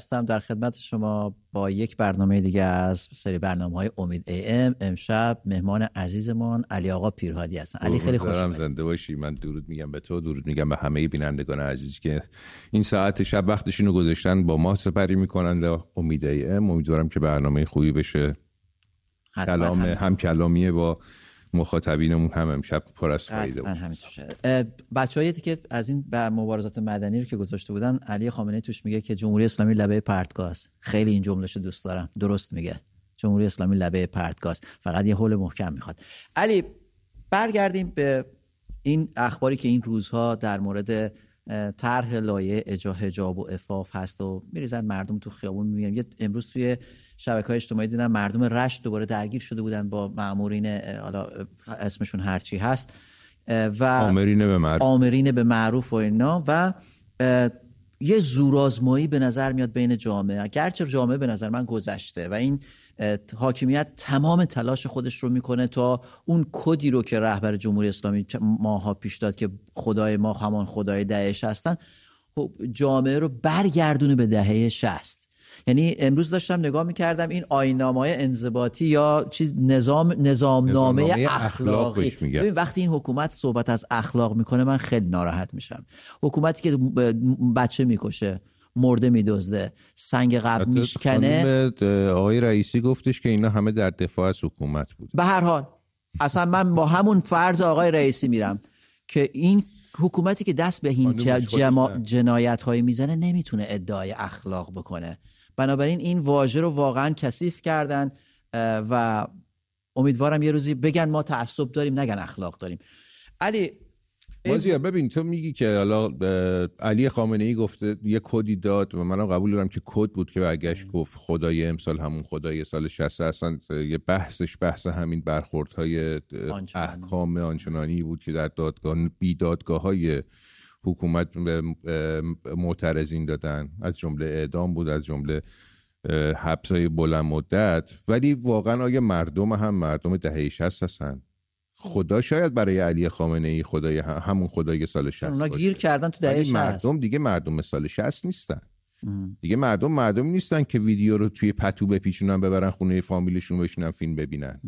هستم در خدمت شما با یک برنامه دیگه از سری برنامه های امید ای ام. امشب مهمان عزیزمان علی آقا پیرهادی هستن. علی خیلی خوش زنده باشی. من درود میگم به تو درود میگم به همه بینندگان عزیزی که این ساعت شب وقتشون رو گذاشتن با ما سپری می‌کنن در امید ای ام. امیدوارم که برنامه خوبی بشه. کلام هم کلامیه با مخاطبینمون هم امشب پر از فایده بود. بچه‌ای که از این مبارزات مدنی رو که گذاشته بودن علی خامنه‌ای توش میگه که جمهوری اسلامی لبه پرتگاز خیلی این جملهشو دوست دارم. درست میگه. جمهوری اسلامی لبه پرتگاز فقط یه حول محکم می‌خواد. علی برگردیم به این اخباری که این روزها در مورد طرح لایه اجا حجاب و افاف هست و میریزن مردم تو خیابون می‌بینن امروز توی شبکه های اجتماعی دیدن مردم رشت دوباره درگیر شده بودن با مامورین حالا اسمشون هرچی هست و آمرین به معروف. آمرین به معروف و اینا و یه زورآزمایی به نظر میاد بین جامعه. گرچه جامعه به نظر من گذشته و این حاکمیت تمام تلاش خودش رو می‌کنه تا اون کدی رو که رهبر جمهوری اسلامی ماها پیش داد که خدای ما همان خدای دهه هستن خب جامعه رو برگردونه به دهه شست یعنی امروز داشتم نگاه می‌کردم این آینامای انضباطی یا چیز نظام نظامنامه اخلاقی, اخلاقی. ببین وقتی این حکومت صحبت از اخلاق می‌کنه من خیلی ناراحت میشم. حکومتی که بچه می‌کشه مرده میدزده سنگ قبل میشکنه. آقای رئیسی گفتش که اینا همه در دفاع از حکومت بود. به هر حال اصلا من با همون فرض آقای رئیسی میرم که این حکومتی که دست به این جنایت هایی می‌زنه نمی‌تونه ادعای اخلاق بکنه. بنابراین این واژه رو واقعا کثیف کردن و امیدوارم یه روزی بگن ما تعصب داریم نگن اخلاق داریم. علی بازی ببین تو میگی که حالا علی خامنه ای گفته یه کدی داد و منم قبول دارم که کد بود که برگشت گفت خدای امسال همون خدای سال 60 اصلا یه بحثش بحث همین برخوردهای احکام آنچنانی بود که در دادگاه بی دادگاه های حکومت معترضین دادن. از جمله اعدام بود از جمله حبس های بلند مدت. ولی واقعا آیا مردم هم مردم دهه 60 هستن؟ خدا شاید برای علی خامنه ای خدای همون خدای سال 60 اونا گیر کردن تو دهه 60 مردم دیگه مردم سال 60 نیستن. دیگه مردم مردمی نیستن که ویدیو رو توی پتو بپیچونن ببرن خونه فامیلشون بشینن فیلم ببینن.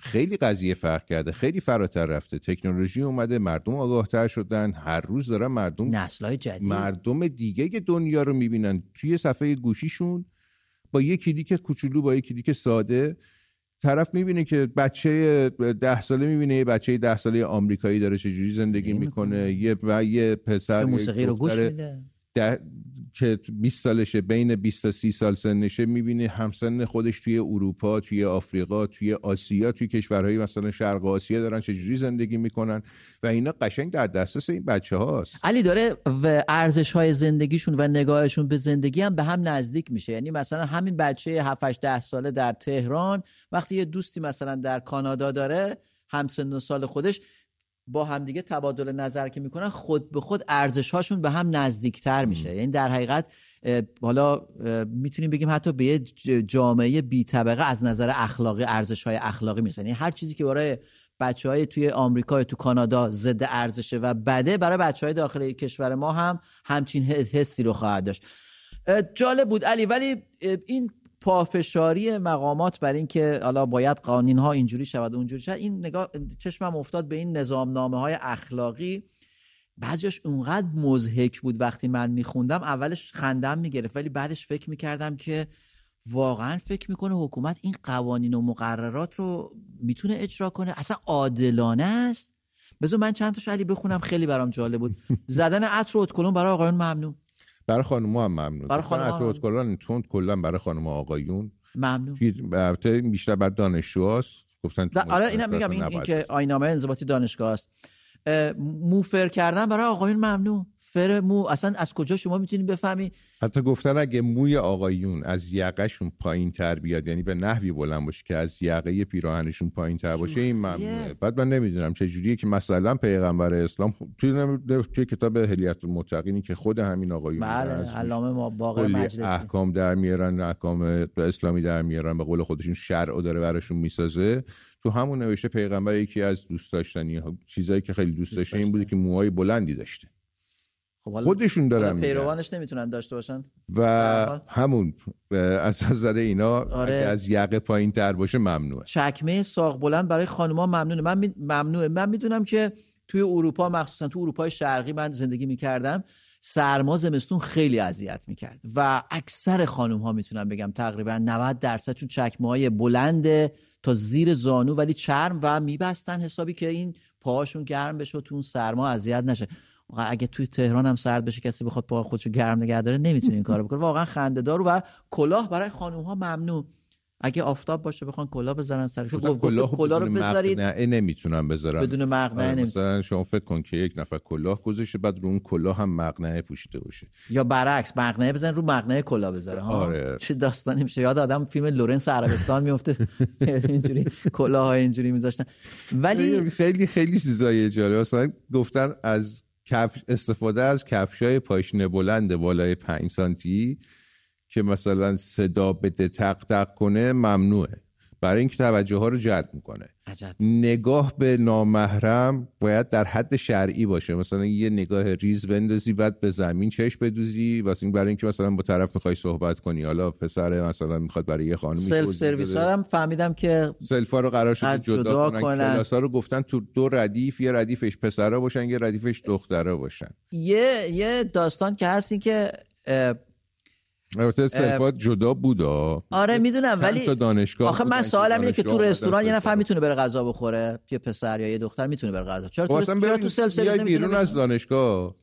خیلی قضیه فرق کرده خیلی فراتر رفته. تکنولوژی اومده مردم آگاهتر شدن هر روز دارن مردم نسلهای جدید. مردم دیگه دنیا رو می‌بینن. توی صفحه گوشیشون با یه کلیک کوچولو با یه کلیک ساده طرف می‌بینه که بچه ده ساله می‌بینه یه بچه ده ساله آمریکایی داره چجوری زندگی می‌کنه یه و یه پسر موسیقی رو گوش میده. که 20 سالشه بین 20 تا 30 سال سنشه می‌بینه همسن خودش توی اروپا توی آفریقا توی آسیا توی کشورهای مثلا شرق آسیا دارن چجوری زندگی می‌کنن و اینا قشنگ در دسترس این بچه هاست علی داره و ارزش های زندگیشون و نگاهشون به زندگی هم به هم نزدیک میشه. یعنی مثلا همین بچه 7 8 10 ساله در تهران وقتی یه دوستی مثلا در کانادا داره همسن سال خودش با همدیگه تبادل نظر که می‌کنن خود به خود ارزش هاشون به هم نزدیکتر میشه. یعنی در حقیقت حالا می‌تونیم بگیم حتی به یه جامعه بی طبقه از نظر اخلاقی ارزش های اخلاقی می‌رسن یعنی هر چیزی که برای بچه های توی آمریکا تو کانادا ضد ارزشه و بده برای بچه های داخل کشور ما هم همچین حسی رو خواهد داشت. جالب بود علی ولی این پافشاری مقامات بر اینکه حالا باید قانون ها اینجوری شود اونجوری شود این نگاه چشمم افتاد به این نظامنامه های اخلاقی. بعضیش اونقدر مزهک بود وقتی من میخوندم اولش خندم می‌گرفت ولی بعدش فکر می‌کردم که واقعا فکر می‌کنه حکومت این قوانین و مقررات رو می‌تونه اجرا کنه. اصلا عادلانه است. بذار من چند تا علی بخونم خیلی برام جالب بود. زدن عطر و اتکلون برای آقایون ممنوع. برای خانم هم ممنون. برای خانم کلان چون کلا برای خانم آقایون. ممنون. بیشتر بر دانشجوهاست گفتن آره اینم میگم این, این که آینامه انضباطی دانشگاه است. موفر کردن برای آقایون ممنوع فر مو اصلا از کجا شما می‌تونید بفهمی؟ حتی گفتن اگه موی آقایون از یقهشون پایین تر بیاد یعنی به نحوی بلند باشه که از یقه پیراهنشون پایین تر باشه این ممنوعه. بعد من نمی‌دونم چه جوریه که مثلا پیغمبر اسلام توی, توی کتاب هلیت المتقینی که خود همین آقایون بله علامه ما باقر مجلسی. احکام در میارن احکام اسلامی در میارن به قول خودشون شرع داره براشون می‌سازه. تو همون نوشته پیغمبر یکی از دوست داشتنی چیزایی که خیلی دوست داشته این بوده که موهای بلندی داشته. خب خودشون دارن پیروانش نمی‌تونن داشته باشن؟ و همون از نظر اینا آره. از یقه پایین تر باشه ممنوعه. چکمه ساق بلند برای خانوما ممنونه. من می... ممنوعه. من می‌دونم که توی اروپا مخصوصا تو اروپای شرقی من زندگی می‌کردم سرما زمستون خیلی اذیت می‌کرد و اکثر خانوم ها می‌تونم بگم تقریبا 90 درصد چون چکمه های بلند تا زیر زانو ولی چرم و میبستن حسابی که این پاهاشون گرم بشه و تو اون سرما اذیت نشه. اگه توی تهران هم سرد بشه کسی بخواد پا خودشو گرم نگه داره نمی‌تونه این کارو بکنه. واقعا خنده دار و کلاه برای خانوم ها ممنوع. اگه آفتاب باشه بخوان کلاه بذارن سرش گفت کلاه کلاه رو بذارید. مقنعه نمی‌تونن بذارن. بدون مقنعه آره، مثلا شما فکر کن که یک نفر کلاه گذاشته بعد رو اون کلاه هم مقنعه پوشیده باشه. یا برعکس مقنعه بزن رو مقنعه کلاه بذاره ها؟ آره. چه داستانی میشه. یاد آدم فیلم لورنس عربستان میفته. اینجوری کلاه های اینجوری میذاشتن. ولی خیلی خیلی چیزای جالب. مثلا گفتن از کفش استفاده از کفشای پاشنه بلند بالای 5 سانتی که مثلا صدا بده تق تق کنه ممنوعه. برای اینکه توجه ها رو جلب می‌کنه. عجب. نگاه به نامحرم باید در حد شرعی باشه. مثلا یه نگاه ریز بندازی بعد به زمین چش بدوزی. واسه این برای اینکه مثلا با طرف می‌خوای صحبت کنی. حالا پسر مثلا می‌خواد برای یه خانم سلف سرویس ها هم فهمیدم که سلفا رو قرار شده جدا, جدا کنن, کنن. کلاس ها رو گفتن تو دو ردیف یه ردیفش پسرا باشن یه ردیفش دخترا باشن. یه یه داستان که هست این که البته سلفات جدا بود آره می‌دونم ولی تا دانشگاه آخه من سوالم اینه که تو رستوران یه نفر. می‌تونه بره غذا بخوره؟ یه پسر یا یه دختر می‌تونه بره غذا؟ چرا خب تو اصلا چرا تو سلف سرویس بیرون؟ از دانشگاه.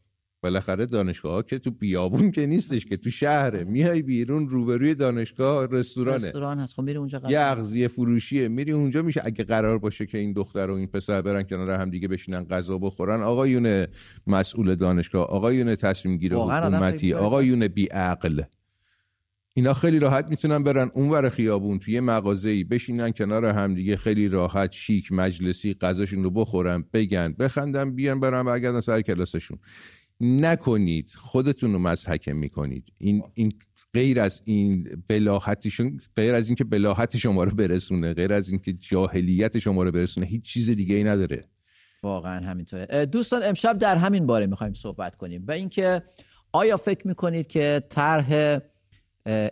بالاخره دانشگاه ها که تو بیابون که نیستش که تو شهره. میای بیرون روبروی دانشگاه رستورانه. رستوران هست. خب میری اونجا غذا. یه اغذیه فروشیه. میری اونجا میشه. اگه قرار باشه که این دختر و این پسر برن کنار هم دیگه بشینن غذا بخورن آقایون مسئول دانشگاه آقایون تصمیم گیر حکومتی. آقایون بی عقل اینا خیلی راحت می‌تونن برن اونور خیابون توی مغازه‌ای بشینن کنار هم دیگه خیلی راحت شیک مجلسی غذاشون رو بخورن بگن بخندن بیان برن برگردن سر کلاسشون. نکنید خودتون رو مضحکه می‌کنید. این این غیر از این بلاحتشون غیر از اینکه بلاحت شما رو برسونه غیر از اینکه جاهلیت شما رو برسونه هیچ چیز دیگه ای نداره. واقعا همینطوره. دوستان امشب در همین باره می‌خوایم صحبت کنیم. و اینکه آیا فکر می‌کنید که طرح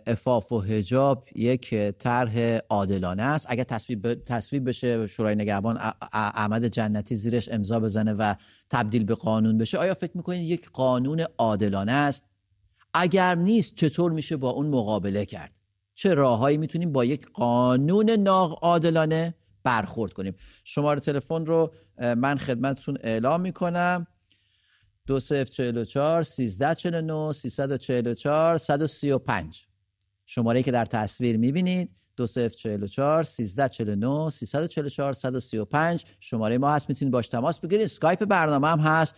افاف و حجاب یک طرح عادلانه است. اگر تصویب, تصویب بشه شورای نگهبان احمد جنتی زیرش امضا بزنه و تبدیل به قانون بشه. آیا فکر می‌کنید یک قانون عادلانه است؟ اگر نیست چطور میشه با اون مقابله کرد؟ چه راههایی می‌تونیم با یک قانون ناعادلانه برخورد کنیم؟ شماره تلفن رو من خدمتتون اعلام می‌کنم. دو صفر چهل و چهار سیزده چهل و سیصد و چهل و صد و سی و پنج. شماره که در تصویر می‌بینید دو صفر چهل و چهار سیزده چهل و سیصد و چهل و چهار صد و سی و پنج. شماره ما هست می‌تونید باش تماس بگیرید. اسکایپ برنامه هم هست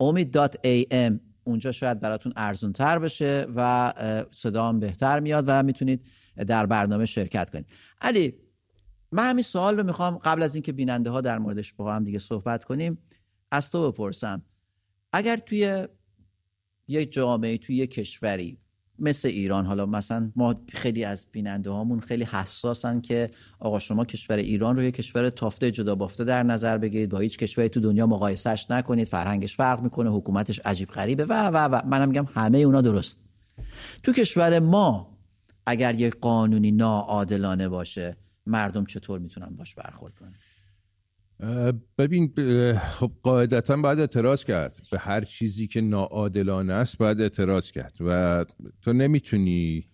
امید.am اونجا شاید براتون ارزون تر بشه و صدا هم بهتر میاد و می‌تونید در برنامه شرکت کنید. علی من همین سوال رو می‌خوام قبل از اینکه بیننده ها در موردش با هم دیگه صحبت کنیم از تو بپرسم. اگر توی یک جامعه توی یک کشوری مثل ایران حالا مثلا ما خیلی از بیننده هامون خیلی حساسن که آقا شما کشور ایران رو یک کشور تافته جدا بافته در نظر بگیرید. با هیچ کشوری تو دنیا مقایسهش نکنید. فرهنگش فرق می‌کنه حکومتش عجیب غریبه و و و. منم میگم همه اونا درست. تو کشور ما اگر یک قانونی ناعادلانه باشه مردم چطور می‌تونن باش برخورد کنن؟ ببین خب قاعدتا باید اعتراض کرد. به هر چیزی که ناعادلانه است باید اعتراض کرد. و تو نمی‌تونی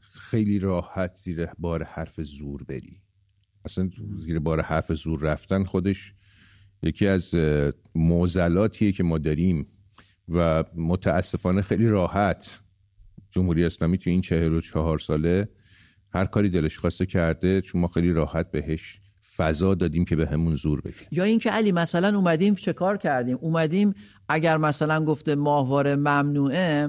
خیلی راحت زیر بار حرف زور بری. اصلا زیر بار حرف زور رفتن خودش یکی از اه، معضلاتیه که ما داریم. و متاسفانه خیلی راحت. جمهوری اسلامی تو این چهل و چهار ساله هر کاری دلش خواسته کرده چون ما خیلی راحت بهش فضا دادیم که به همون زور بگه یا اینکه علی مثلا اومدیم چه کار کردیم؟ اومدیم اگر مثلا گفته ماهواره ممنوعه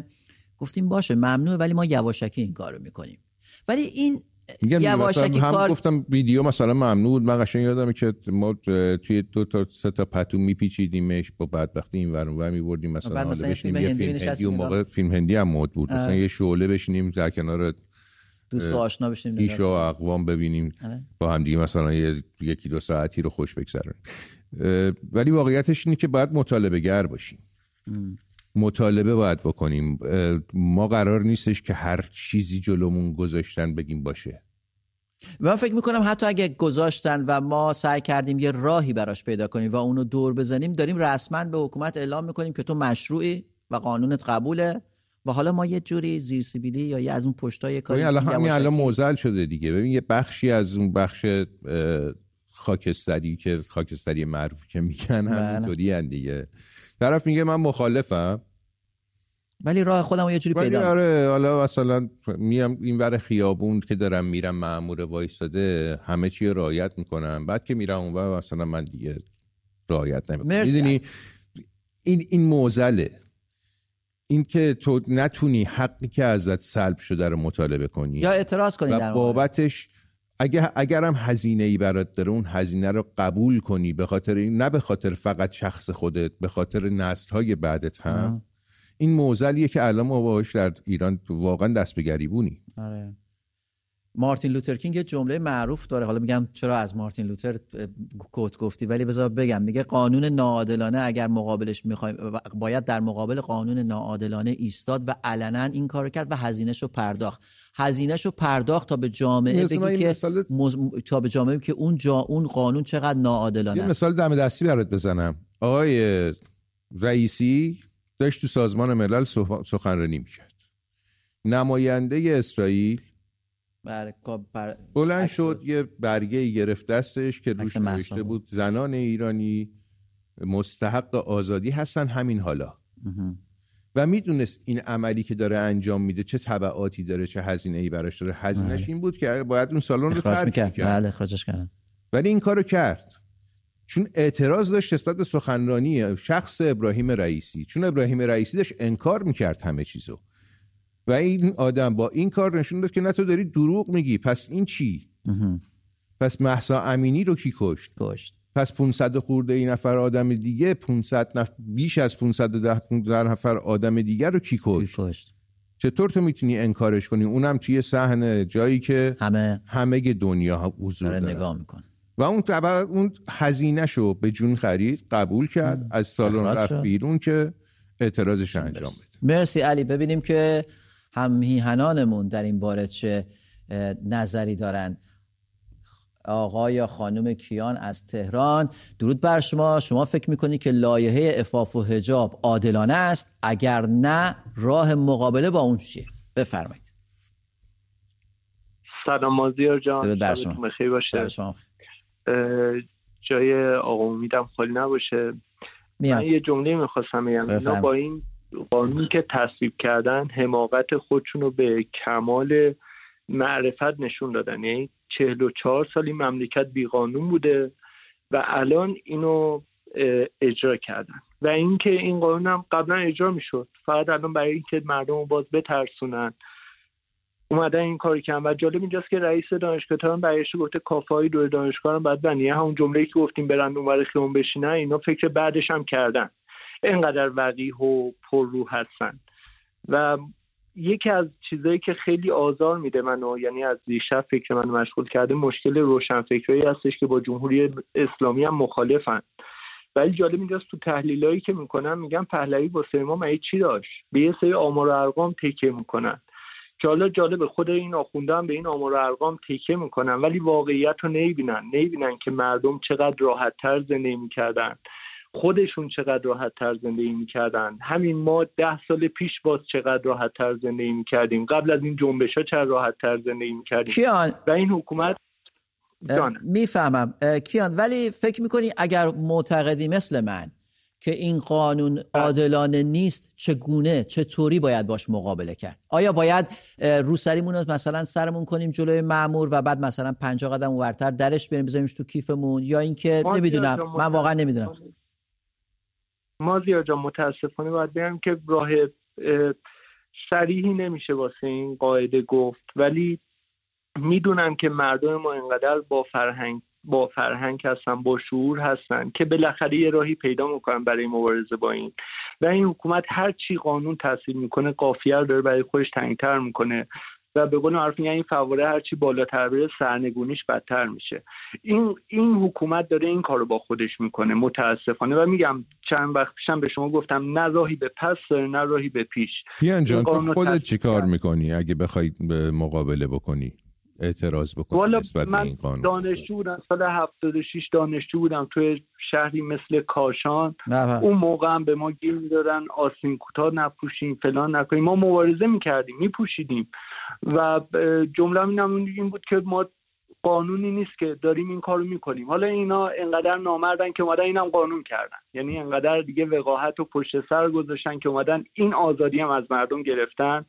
گفتیم باشه ممنوعه ولی ما یواشکی این کارو می‌کنیم. ولی این یواشکی هم کار گفتم ویدیو مثلا ممنوع بود. من قشنگ یادمه که ما توی دو تا سه تا پتو میپیچیدیمش با بدبختی این ور اونور میبردیم. مثلا حالا بشینیم یه فیلم هندی اون. موقع فیلم هندی هم مد بود. مثلا یه شعله بشینیم در کنار دوست و آشنا بشیم ایشا و اقوام ببینیم. آره. با هم دیگه مثلا یکی دو ساعتی رو خوش بگذرونیم. ولی واقعیتش اینه که باید مطالبه گر باشیم. مطالبه باید بکنیم. ما قرار نیستش که هر چیزی جلومون گذاشتن بگیم باشه. من فکر می‌کنم حتی اگه گذاشتن و ما سعی کردیم یه راهی براش پیدا کنیم و اونو دور بزنیم داریم رسما به حکومت اعلام می‌کنیم که تو مشروعی و قانونت قبوله. و حالا ما یه جوری زیر سیبیلی یا یه از اون پشتای کاری الان همین الان موزل شده دیگه. ببین یه بخشی از اون بخش خاکستری که خاکستری معروفی که میگن بله. همینطوری دیگه. طرف میگه من مخالفم. ولی راه خودم یه جوری پیدا آره حالا مثلا میام این ور خیابون که دارم میرم مامور وایستاده همه چی رعایت می‌کنم. بعد که میرم اون مثلا من دیگه رعایت نمی‌کنم. می‌دونی؟ این این موزله. این که تو نتونی حقی که ازت سلب شده رو مطالبه کنی. یا اعتراض کنی و بابتش اگه اگرم هزینه ای برات داره اون هزینه رو قبول کنی به خاطر این نه به خاطر فقط شخص خودت به خاطر نسل های بعدت هم. این موزلیه که الان ما باش در ایران واقعا دست به گریبونی آره. مارتین لوتر کینگ یه جمله معروف داره. حالا میگم چرا از مارتین لوتر کوت گفتی ولی بذار بگم میگه قانون ناعادلانه اگر مقابلش می‌خوایم باید در مقابل قانون ناعادلانه ایستاد و علنا این کارو کرد و هزینهشو پرداخت. هزینهشو پرداخت تا به جامعه بگی که تا به جامعه که اون جا اون قانون چقدر ناعادلانه یه مثال دم دستی برات بزنم. آقای رئیسی داشت تو سازمان ملل سخنرانی می‌کرد. نماینده اسرائیل بله بلند شد یه برگه گرفت دستش که روش نوشته بود. زنان ایرانی مستحق آزادی هستن همین حالا. و می‌دونست این عملی که داره انجام میده چه طبعاتی داره چه هزینه ای براش داره. هزینهش بله. این بود که باید اون سالن رو ترک می‌کرد. بله اخراجش کردن. ولی این کارو کرد. چون اعتراض داشت نسبت به سخنرانی شخص ابراهیم رئیسی. چون ابراهیم رئیسی داشت انکار می‌کرد همه چیزو. و این آدم با این کار نشون داد که نه تو داری دروغ میگی. پس این چی؟ پس محسا امینی رو کی کشت؟ کشت. پس 500 خورده این نفر آدم دیگه 500 نفر بیش از 510 15 نفر آدم دیگه رو کی کشت, کشت. چطور تو می‌تونی انکارش کنی؟ اونم توی صحنه جایی که همه همه دنیا حضور داره نگاه میکن و اون طبعا اون هزینه شو به جون خرید قبول کرد. از سالن رفت بیرون که اعتراضش انجام بده. مرسی علی. ببینیم که همهیهنانمون در این باره چه نظری دارند. آقای یا خانم کیان از تهران درود بر شما. شما فکر می‌کنید که لایحه افاف و حجاب عادلانه است؟ اگر نه راه مقابله با اون چیه؟ بفرمایید. سلام مازیار جان. درود بر شما. باشه. جای آقا امیدم خالی نباشه. من یه جمله می‌خواستم بگم. با این قانونی که تصویب کردن حماقت خودشون رو به کمال معرفت نشون دادن. یعنی چهل و چهار سالی مملکت بیقانون بوده و الان اینو اجرا کردن. و اینکه این قانون هم قبلا اجرا می‌شد. فقط الان برای اینکه مردم رو باز بترسونن. اومدن این کاری کردن. و جالب اینجاست که رئیس دانشگاه تهران برگشته گفته کافه دور دانشگاه هم بعد بنیه همون جمله‌ای که گفتیم برن اونور خیابون بشینن اینا فکر بعدش هم کردن. اینقدر وقیح و پررو هستن. و یکی از چیزهایی که خیلی آزار میده منو یعنی از دیشب فکر من مشغول کرده مشکل روشنفکرایی هستش که با جمهوری اسلامی هم مخالفن. ولی جالب اینجاست تو تحلیلایی که می‌کنن میگن پهلوی با ما مگه چی داشت؟ به یه سری آمار و ارقام تکیه می‌کنن. که حالا جالب خود این آخونده هم به این آمار و ارقام تکیه می‌کنن ولی واقعیت رو نمی‌بینن. نمی‌بینن که مردم چقدر راحت تر زندگی می‌کردن. خودشون چقدر راحت تر زندگی می‌کردن. همین ما ده سال پیش باز چقدر راحت تر زندگی می‌کردیم. قبل از این جنبش ها چقدر راحت تر زندگی می‌کردیم. کیان؟ و این حکومت می‌فهمم. کیان ولی فکر می‌کنی اگر معتقدی مثل من که این قانون بله. عادلانه نیست چگونه چطوری باید باش مقابله کرد؟ آیا باید روسریمون رو مثلا سرمون کنیم جلوی معمور و بعد مثلا پنجاه قدم ورتر درش بریم بذاریمش تو کیفمون؟ یا اینکه نمی‌دونم. من واقعا نمی‌دونم. ما جان متاسفانه باید بگم که راه سریحی نمیشه واسه این قاعده گفت. ولی می‌دونم که مردم ما اینقدر با فرهنگ با فرهنگ هستن با شعور هستن که بالاخره یه راهی پیدا می‌کنن برای مبارزه با این. و این حکومت هر چی قانون تاثیر می‌کنه قافیه رو داره برای خودش تنگتر می‌کنه. و به قول معروف این فواره هرچی بالاتر بره سرنگونیش بدتر میشه. این این حکومت داره این کارو با خودش می‌کنه متاسفانه. و میگم چند وقت پیشم به شما گفتم نه راهی به پس داره نه راهی به پیش. کیان جان تو خودت چیکار می‌کنی اگه بخوای مقابله بکنی؟ اعتراض بکنی والا من دانشجو بودم سال 76 دانشجو بودم توی شهری مثل کاشان. اون موقع هم به ما گیر می‌دادن آسین کوتاه نپوشیم فلان نکنیم. ما مبارزه می‌کردیم میپوشیدیم. و جمله این بود که ما قانونی نیست که داریم این کارو می‌کنیم. حالا اینا انقدر نامردن که اومدن اینم قانون کردن. یعنی انقدر دیگه وقاحت و پشت سر گذاشتن که اومدن این آزادی هم از مردم گرفتن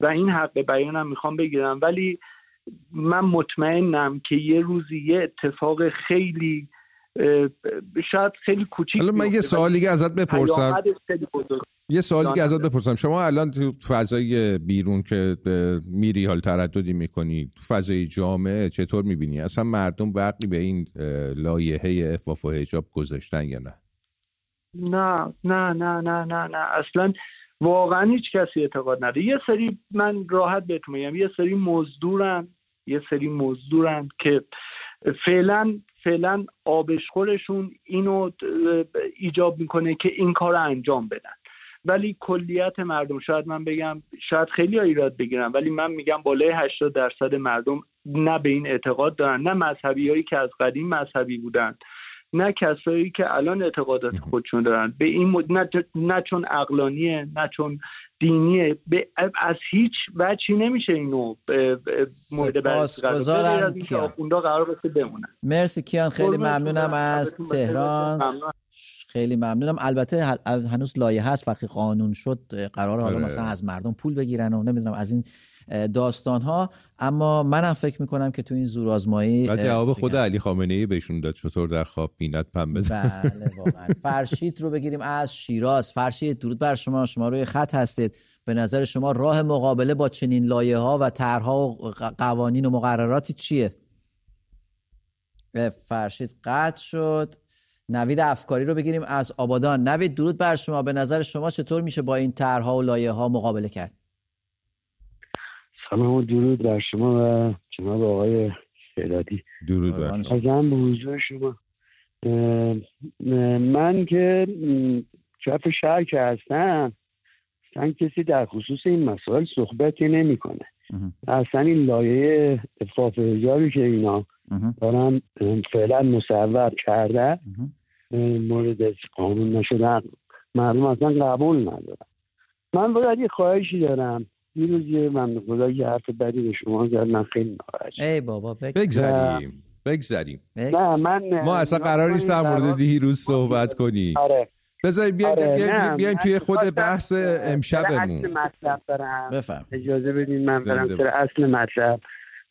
و این حق بیانم می‌خوام بگیرم. ولی من مطمئنم که یه روزی یه اتفاق خیلی شاید خیلی کوچیک حالا من یه سوالی ازت بپرسم. یه سوالی که ازت بپرسم. شما الان تو فضای بیرون که میری حال ترددی می‌کنی تو فضای جامعه چطور می‌بینی؟ اصلا مردم وقتی به این لایحه افاف و حجاب گذاشتن یا نه؟ نه نه نه نه نه نه. اصلا واقعا هیچ کسی اعتقاد نداره. یه سری من راحت بهتون میگم. یه سری مزدورن یه سری مزدورن که فعلا فعلا آبشخورشون اینو ایجاب می‌کنه که این کار رو انجام بدن. ولی کلیت مردم شاید من بگم شاید خیلی ایراد بگیرم ولی من میگم بالای 80 درصد مردم نه به این اعتقاد دارن. نه مذهبی هایی که از قدیم مذهبی بودن نه کسایی که الان اعتقادات خودشون دارن. به این مد... نه, نه چون اقلانیه نه چون دینیه. به... از هیچ وجهی نمیشه اینو مورد بررسی قرار قرار بمونن. مرسی کیان. خیلی ممنونم از تهران. خیلی ممنونم. البته هنوز لایه هست وقتی قانون شد قرار حالا. مثلا از مردم پول بگیرن و نمی‌دونم از این داستان ها اما منم فکر می‌کنم که تو این زور آزمایی و جواب خود علی خامنه ای بهشون داد. چطور در خواب بینت پم بله واقعا. فرشید رو بگیریم از شیراز. فرشید درود بر شما. شما روی خط هستید. به نظر شما راه مقابله با چنین لایه ها و طرحها و قوانین و مقرراتی چیه؟ فرشید قطع شد. نوید افکاری رو بگیریم از آبادان. نوید درود بر شما. به نظر شما چطور میشه با این طرحها و لایه ها مقابله کرد؟ سلام و درود بر شما و جناب آقای فعلادی درود بر شما. ازم به حضور شما. من که چپ شهر که هستم اصلا کسی در خصوص این مسائل صحبتی نمی‌کنه. اصلا این لایه افاف هجابی که اینا دارن فعلا مصور کرده مورد قانون نشدن. مردم اصلا قبول ندارن من باید یه خواهشی دارم. روز یه من خدا یه حرف بدی به شما زد من خیلی ناراحت ای بابا بگذاریم بگذاریم نه من ما اصلا قرار نیست در مورد دیروز صحبت کنیم. آره. بذاری بیایم آره بیایم توی خود بحث امشبمون اصل مطلب برم. اجازه بدین من برم سر اصل مطلب.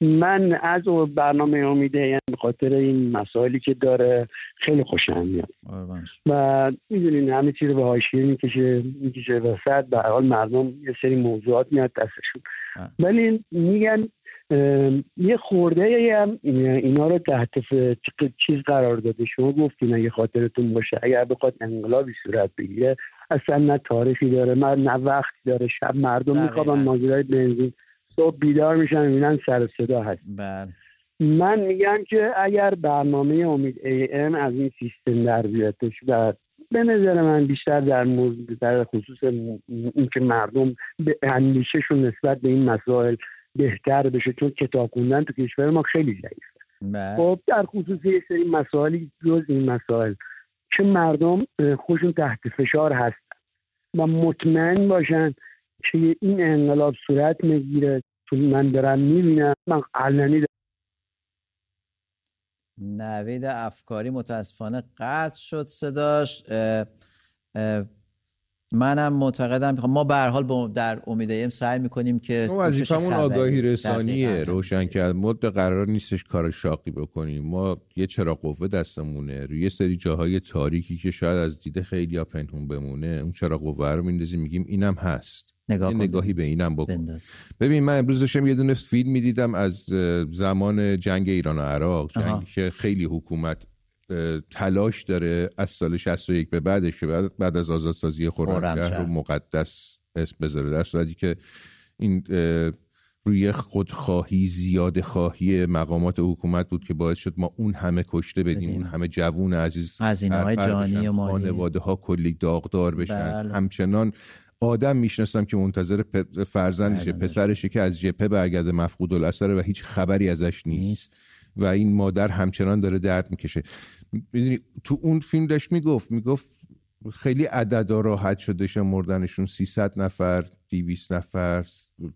من از برنامه امیده یعنی به خاطر این مسائلی که داره خیلی خوشم میاد. و می‌دونین همه چیز رو به حاشیه می‌کشه می‌کشه وسط به حال مردم یه سری موضوعات میاد دستشون. ولی میگن یه خورده هم اینا رو تحت چیز قرار داده. شما گفتین اگه خاطرتون باشه اگر بخواد انقلابی صورت بگیره اصلا نه تاریخی داره نه وقتی داره. شب مردم میخوابن ماجرای بنزین. صبح بیدار میشن می‌بینن سر صدا هست. بله. من میگم که اگر برنامه امید ای ام از این سیستم در بیادش و به نظر من بیشتر در موضوع در خصوص اینکه مردم به اندیشهشون نسبت به این مسائل بهتر بشه چون کتاب خوندن تو کشور ما خیلی ضعیفه. بله. خب در خصوص یه سری مسائلی جز این مسائل که مردم خوشون تحت فشار هستن و مطمئن باشن که این انقلاب صورت می‌گیره؟ چون من دارم می‌بینم. من علنی نوید افکاری متاسفانه قطع شد صداش. منم معتقدم ما به هر حال در امید سعی می‌کنیم که ما وظیفمون آگاهی رسانیه روشن کرد. مد قرار نیستش کار شاقی بکنیم. ما یه چرا قوه دستمونه. روی یه سری جاهای تاریکی که شاید از دید خیلی پنهون بمونه اون چرا قوه رو میندازیم. میگیم اینم هست. نگاه نگاهی به اینم بکن. ببین من امروز داشتم یه دونه فیلم می‌دیدم از زمان جنگ ایران و عراق. جنگی که خیلی حکومت تلاش داره از سال 61 به بعدش که بعد, بعد از آزادسازی خرمشهر رو مقدس اسم بذاره. در صورتی که این روی خودخواهی زیاد خواهی مقامات حکومت بود که باعث شد ما اون همه کشته بدیم اون همه جوون عزیز هزینه های جانی و خانواده ها کلی داغدار بشن. بله. همچنان آدم می‌شناسم که منتظر فرزندشه بله، پسرشه که از جپه برگرده مفقود الاثره و هیچ خبری ازش نیست. نیست. و این مادر همچنان داره درد می‌کشه می‌دونی تو اون فیلم داشت می‌گفت می‌گفت خیلی عددا راحت شده شمردنشون 300 نفر 200 نفر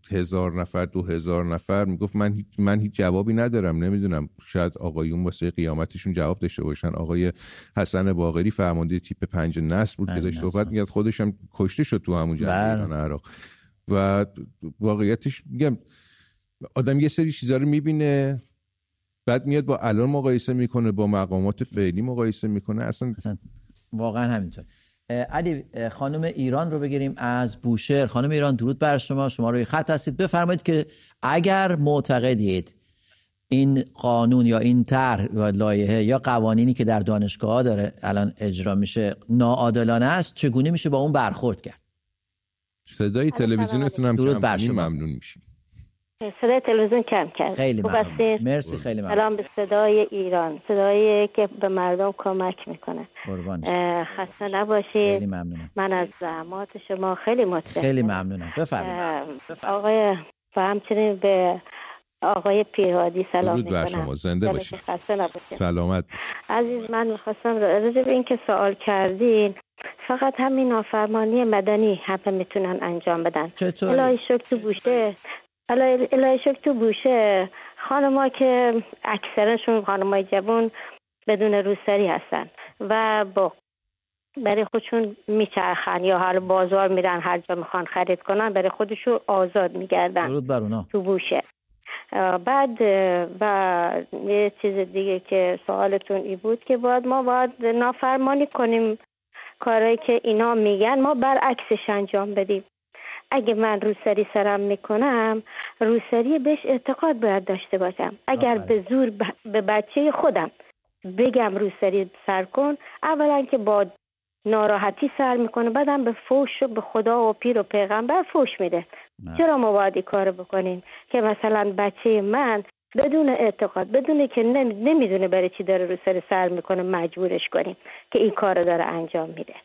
هزار نفر دو هزار نفر می‌گفت من هیچ من هیچ جوابی ندارم. نمی‌دونم شاید آقایون واسه قیامتشون جواب داشته باشن. آقای حسن باقری فرمانده تیپ پنج نسل بود که داشت صحبت میگه خودشم کشته شد تو همون جنگ بله. عراق. و واقعیتش میگم آدم یه سری چیزا رو می‌بینه بعد میاد با الان مقایسه می‌کنه با مقامات فعلی مقایسه می‌کنه. اصلا, اصلا واقعا همینطور. علی خانم ایران رو بگیریم از بوشهر. خانم ایران درود بر شما. شما روی خط هستید. بفرمایید که اگر معتقدید این قانون یا این طرح یا لایحه یا قوانینی که در دانشگاه داره الان اجرا میشه ناعادلانه است چگونه میشه با اون برخورد کرد؟ صدای تلویزیونتون هم درود بر شما. ممنون میشیم. صدای تلویزیون کم کرد. خیلی ممنون. مرسی خیلی ممنون. سلام به صدای ایران صدایی که به مردم کمک می‌کنه. خسته نباشید خیلی ممنونم. من از زحمات شما خیلی متشکرم. خیلی ممنونم. بفرمایید. آقای و همچنین به آقای پیرادی سلام درود بر شما. زنده باشید. سلامت. عزیز من می‌خواستم راجع به این که سوال کردین فقط همین نافرمانی مدنی همه می‌تونن انجام بدن. چطور؟ الهی شکر تو بوشه الهی شکر تو بوشه خانما که اکثرشون خانمای جوان بدون روسری هستن و با برای خودشون میچرخن یا حال بازار میرن هر جا می‌خوان خرید کنن برای خودشون آزاد میگردن تو بوشه بعد و یه چیز دیگه که سوالتون ای بود که باید ما باید نافرمانی کنیم کارهایی که اینا میگن ما برعکسش انجام بدیم. اگه من روسری سرم می‌کنم روسری بهش اعتقاد باید داشته باشم. اگر به زور به بچه خودم بگم روسری سر کن اولا که با ناراحتی سر می‌کنه بعدم به فوش و به خدا و پیر و پیغمبر فوش میده. چرا ما باید کار بکنیم؟ که مثلا بچه من بدون اعتقاد بدون که نمی‌دونه برای چی داره رو سر سر می‌کنه مجبورش کنیم که این کار داره انجام میده.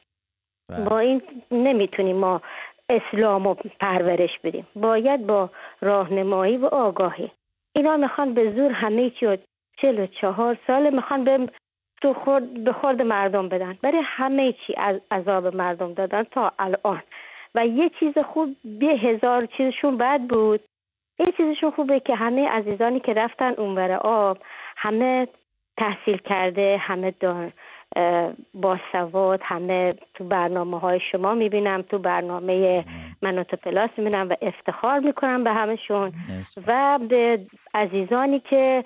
بله. با این نمی‌تونیم ما اسلام و پرورش بدیم. باید با راهنمایی و آگاهی. اینا می‌خوان به زور همه چی چل و چهار ساله می‌خوان به تو خورد به خورد مردم بدن. برای همه چی از عذاب مردم دادن تا الان. و یه چیز خوب به هزار چیزشون بد بود. یه چیزشون خوبه که همه عزیزانی که رفتن اونور آب همه تحصیل کرده همه با سواد همه تو برنامه های شما می‌بینم تو برنامه منوتو پلاس می‌بینم و افتخار می‌کنم به همشون. و به عزیزانی که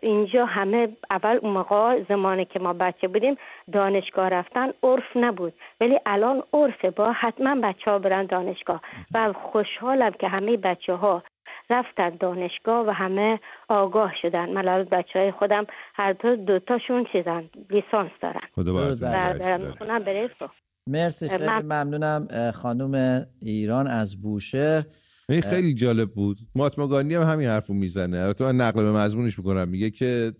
اینجا همه اول اون موقع زمانی که ما بچه بودیم دانشگاه رفتن عرف نبود. ولی الان عرفه با حتما بچه ها برن دانشگاه. و خوشحالم که همه بچه ها رفتن دانشگاه و همه آگاه شدن. من بچه های خودم هر دو دوتاشون چیزن لیسانس دارن. خدا مرسی خیلی ممنونم. خانم ایران از بوشهر. این خیلی جالب بود. ماتماگانی هم همین حرفو می‌زنه. البته من نقل به مضمونش می‌کنم. میگه که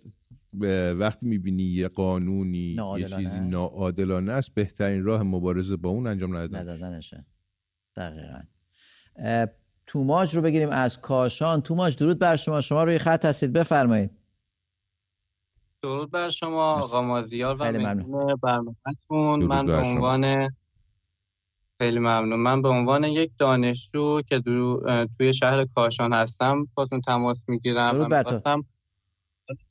وقتی می‌بینی یه قانونی یه چیزی ناعادلانه است بهترین راه مبارزه با اون انجام ندادن ندادنشه. دقیقا. توماج رو بگیریم از کاشان. توماج درود بر شما. شما روی خط هستید. بفرمایید. درود بر شما آقا مازیار و ممنون. برنامهتون. من به عنوان خیلی ممنون. من به عنوان یک دانشجو که توی شهر کاشان هستم باتون تماس می‌گیرم و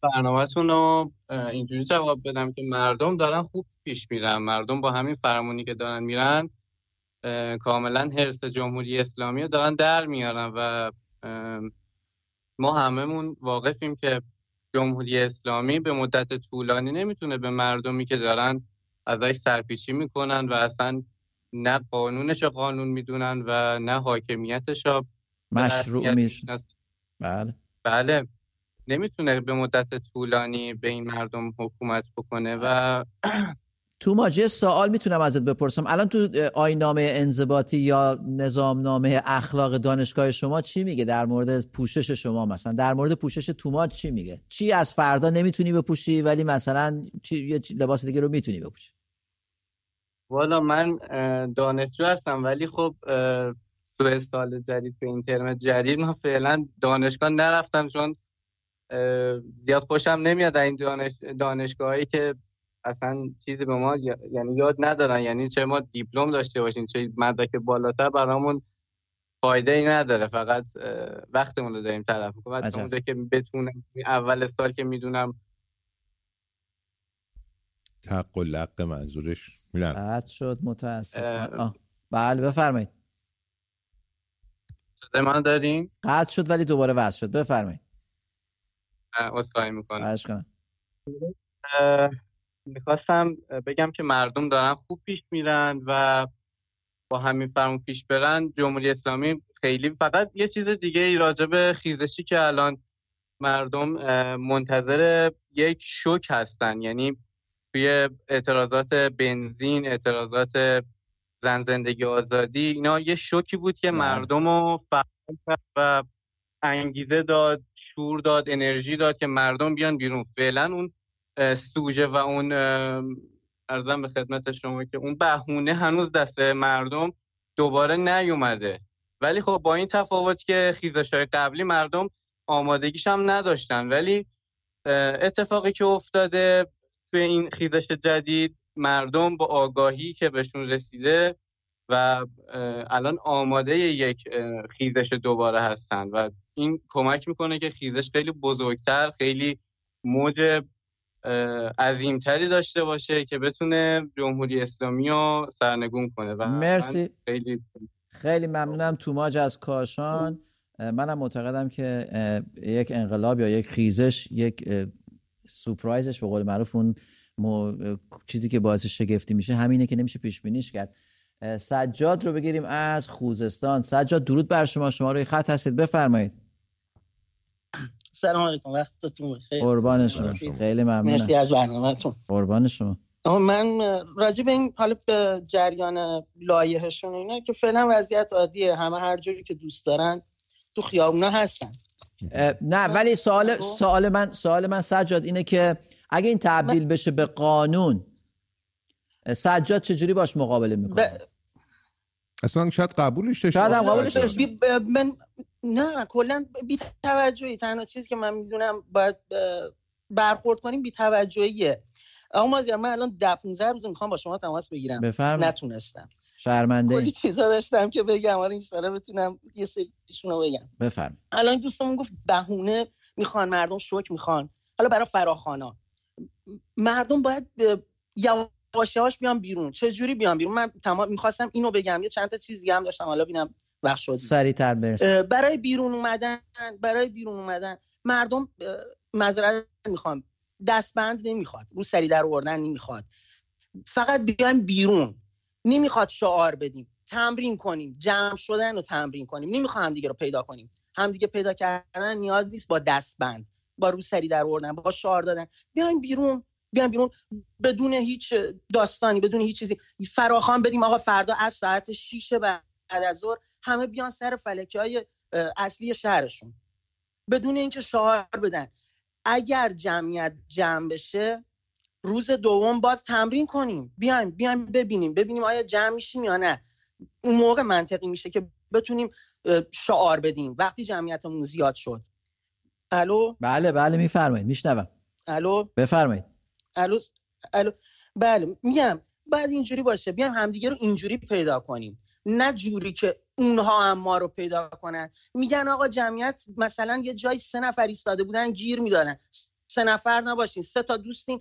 برنامهتون رو اینجوری جواب بدم که مردم دارن خوب پیش میرن. مردم با همین فرمونی که دارن میرن کاملا حرس جمهوری اسلامی رو دارن در میارن و ما هممون واقفیم که جمهوری اسلامی به مدت طولانی نمی‌تونه به مردمی که دارن ازش سرپیچی می‌کنن و اصلا نه قانونش رو قانون می‌دونن و نه حاکمیتش رو مشروع میشن بله. بله. نمی‌تونه به مدت طولانی به این مردم حکومت بکنه و تو ماجه سوال می‌تونم ازت بپرسم. الان تو آینامه انضباطی یا نظامنامه اخلاق دانشگاه شما چی میگه؟ در مورد پوشش شما مثلا. در مورد پوشش توماج چی میگه؟ چی از فردا نمی‌تونی بپوشی ولی مثلا چی یه لباس دیگه رو می‌تونی بپوشی؟ والا من دانشجو هستم ولی خب تو سال جدید به این ترم جدید من فعلا دانشگاه نرفتم چون زیاد خوشم نمیاد این دانش دانشگاهایی که اصلا چیزی به ما یعنی یاد ندارن. یعنی چه ما دیپلم داشته باشیم چه مدرک بالاتر برامون فایده ای نداره. فقط وقتمون رو داریم طرف می‌کنم اونجا که بتونم اول سال که می‌دونم. حق و لق منظورش. قطع شد متاسف بله بفرمایید. صدای من داریم قطع شد ولی دوباره وصل شد. بفرمایید. اصخایی می‌کنم. می‌خواستم بگم که مردم دارن خوب پیش میرن و با همین فرمون پیش برن جمهوری اسلامی خیلی فقط یه چیز دیگه ای راجب خیزشی که الان مردم منتظر یک شوک هستن یعنی توی اعتراضات بنزین اعتراضات زن زندگی آزادی اینا یه شوکی بود که بله. مردم رو و انگیزه داد شور داد انرژی داد که مردم بیان بیرون فعلا اون سوژه و اون ارزم به خدمت شما که اون بهونه هنوز دست مردم دوباره نیومده. ولی خب با این تفاوت که خیزش های قبلی مردم آمادگیش هم نداشتن. ولی اتفاقی که افتاده توی این خیزش جدید مردم با آگاهی که بهشون رسیده و الان آماده یک خیزش دوباره هستن. و این کمک می‌کنه که خیزش خیلی بزرگتر خیلی موج عظیمتری داشته باشه که بتونه جمهوری اسلامی رو سرنگون کنه و مرسی. خیلی خیلی ممنونم. توماج از کاشان. منم معتقدم که یک انقلاب یا یک خیزش یک سپرایزش به قول معروف اون چیزی که باعث شگفتی میشه همینه که نمیشه پیش بینیش کرد سجاد رو بگیریم از خوزستان. سجاد درود بر شما. شما روی خط هستید. بفرمایید. سلام علیکم وقتتون بخیر. قربان شما. خیلی ممنونم. مرسی از برنامهتون. قربان شما. من راجع به این حالا به جریان لایحه‌شون اینا که فعلا وضعیت عادیه همه هر جوری که دوست دارن تو خیابونا هستن. نه ولی سوال سوال من سوال من سجاد اینه که اگه این تبدیل بشه به قانون سجاد چجوری باش مقابله می‌کنه؟ ب... اصلا شاید قبولش داشته شاید قبولش من نه کلا بی توجهی تنها چیزی که من می‌دونم باید برخورد کنیم بی توجهیه آقا مازیار من الان 10 15 روز می‌خوام با شما تماس بگیرم. بفرم. نتونستم. شرمنده کلی چیزا داشتم که بگم. حالا ان بتونم یه سریشون رو بگم. بفرم الان دوستمون گفت بهونه می‌خوان مردم شوک می‌خوان. حالا برای فراخانا مردم باید هاش بیان بیرون. چه جوری بیان بیرون؟ من تمام می‌خواستم اینو بگم. یه چند تا چیز دیگه هم داشتم. حالا ببینم وقت شد سریعتر برس برای بیرون اومدن برای بیرون اومدن مردم معذرت می‌خوام. دستبند نمی‌خواد. رو سری در آوردن نمی‌خواد. فقط بیایم بیرون. نمی‌خواد شعار بدیم. تمرین کنیم. جمع شدن رو تمرین کنیم. نمی‌خوام دیگه رو پیدا کنیم. همدیگه پیدا کردن نیاز نیست با دستبند با رو سری در آوردن با شعار دادن. بیایم بیرون. بیان بیرون بدون هیچ داستانی بدون هیچ چیزی. فراخوان بدیم آقا فردا از ساعت 6 بعد از ظهر همه بیان سر فلکه های اصلی شهرشون. بدون اینکه شعار بدن. اگر جمعیت جمع بشه روز دوم باز تمرین کنیم. بیایم بیایم ببینیم. ببینیم آیا جمع میشیم یا نه. اون موقع منطقی میشه که بتونیم شعار بدیم. وقتی جمعیتمون زیاد شد. الو؟ بله بله میفرمایید. میشنوم. الو؟ بفرمایید. الو الو بله میگم بعد اینجوری باشه بیام همدیگه رو اینجوری پیدا کنیم. نه جوری که اونها هم ما رو پیدا کنن. میگن آقا جمعیت مثلا یه جای سه نفر ایستاده بودن گیر می‌دادن. سه نفر نباشین سه تا دوستین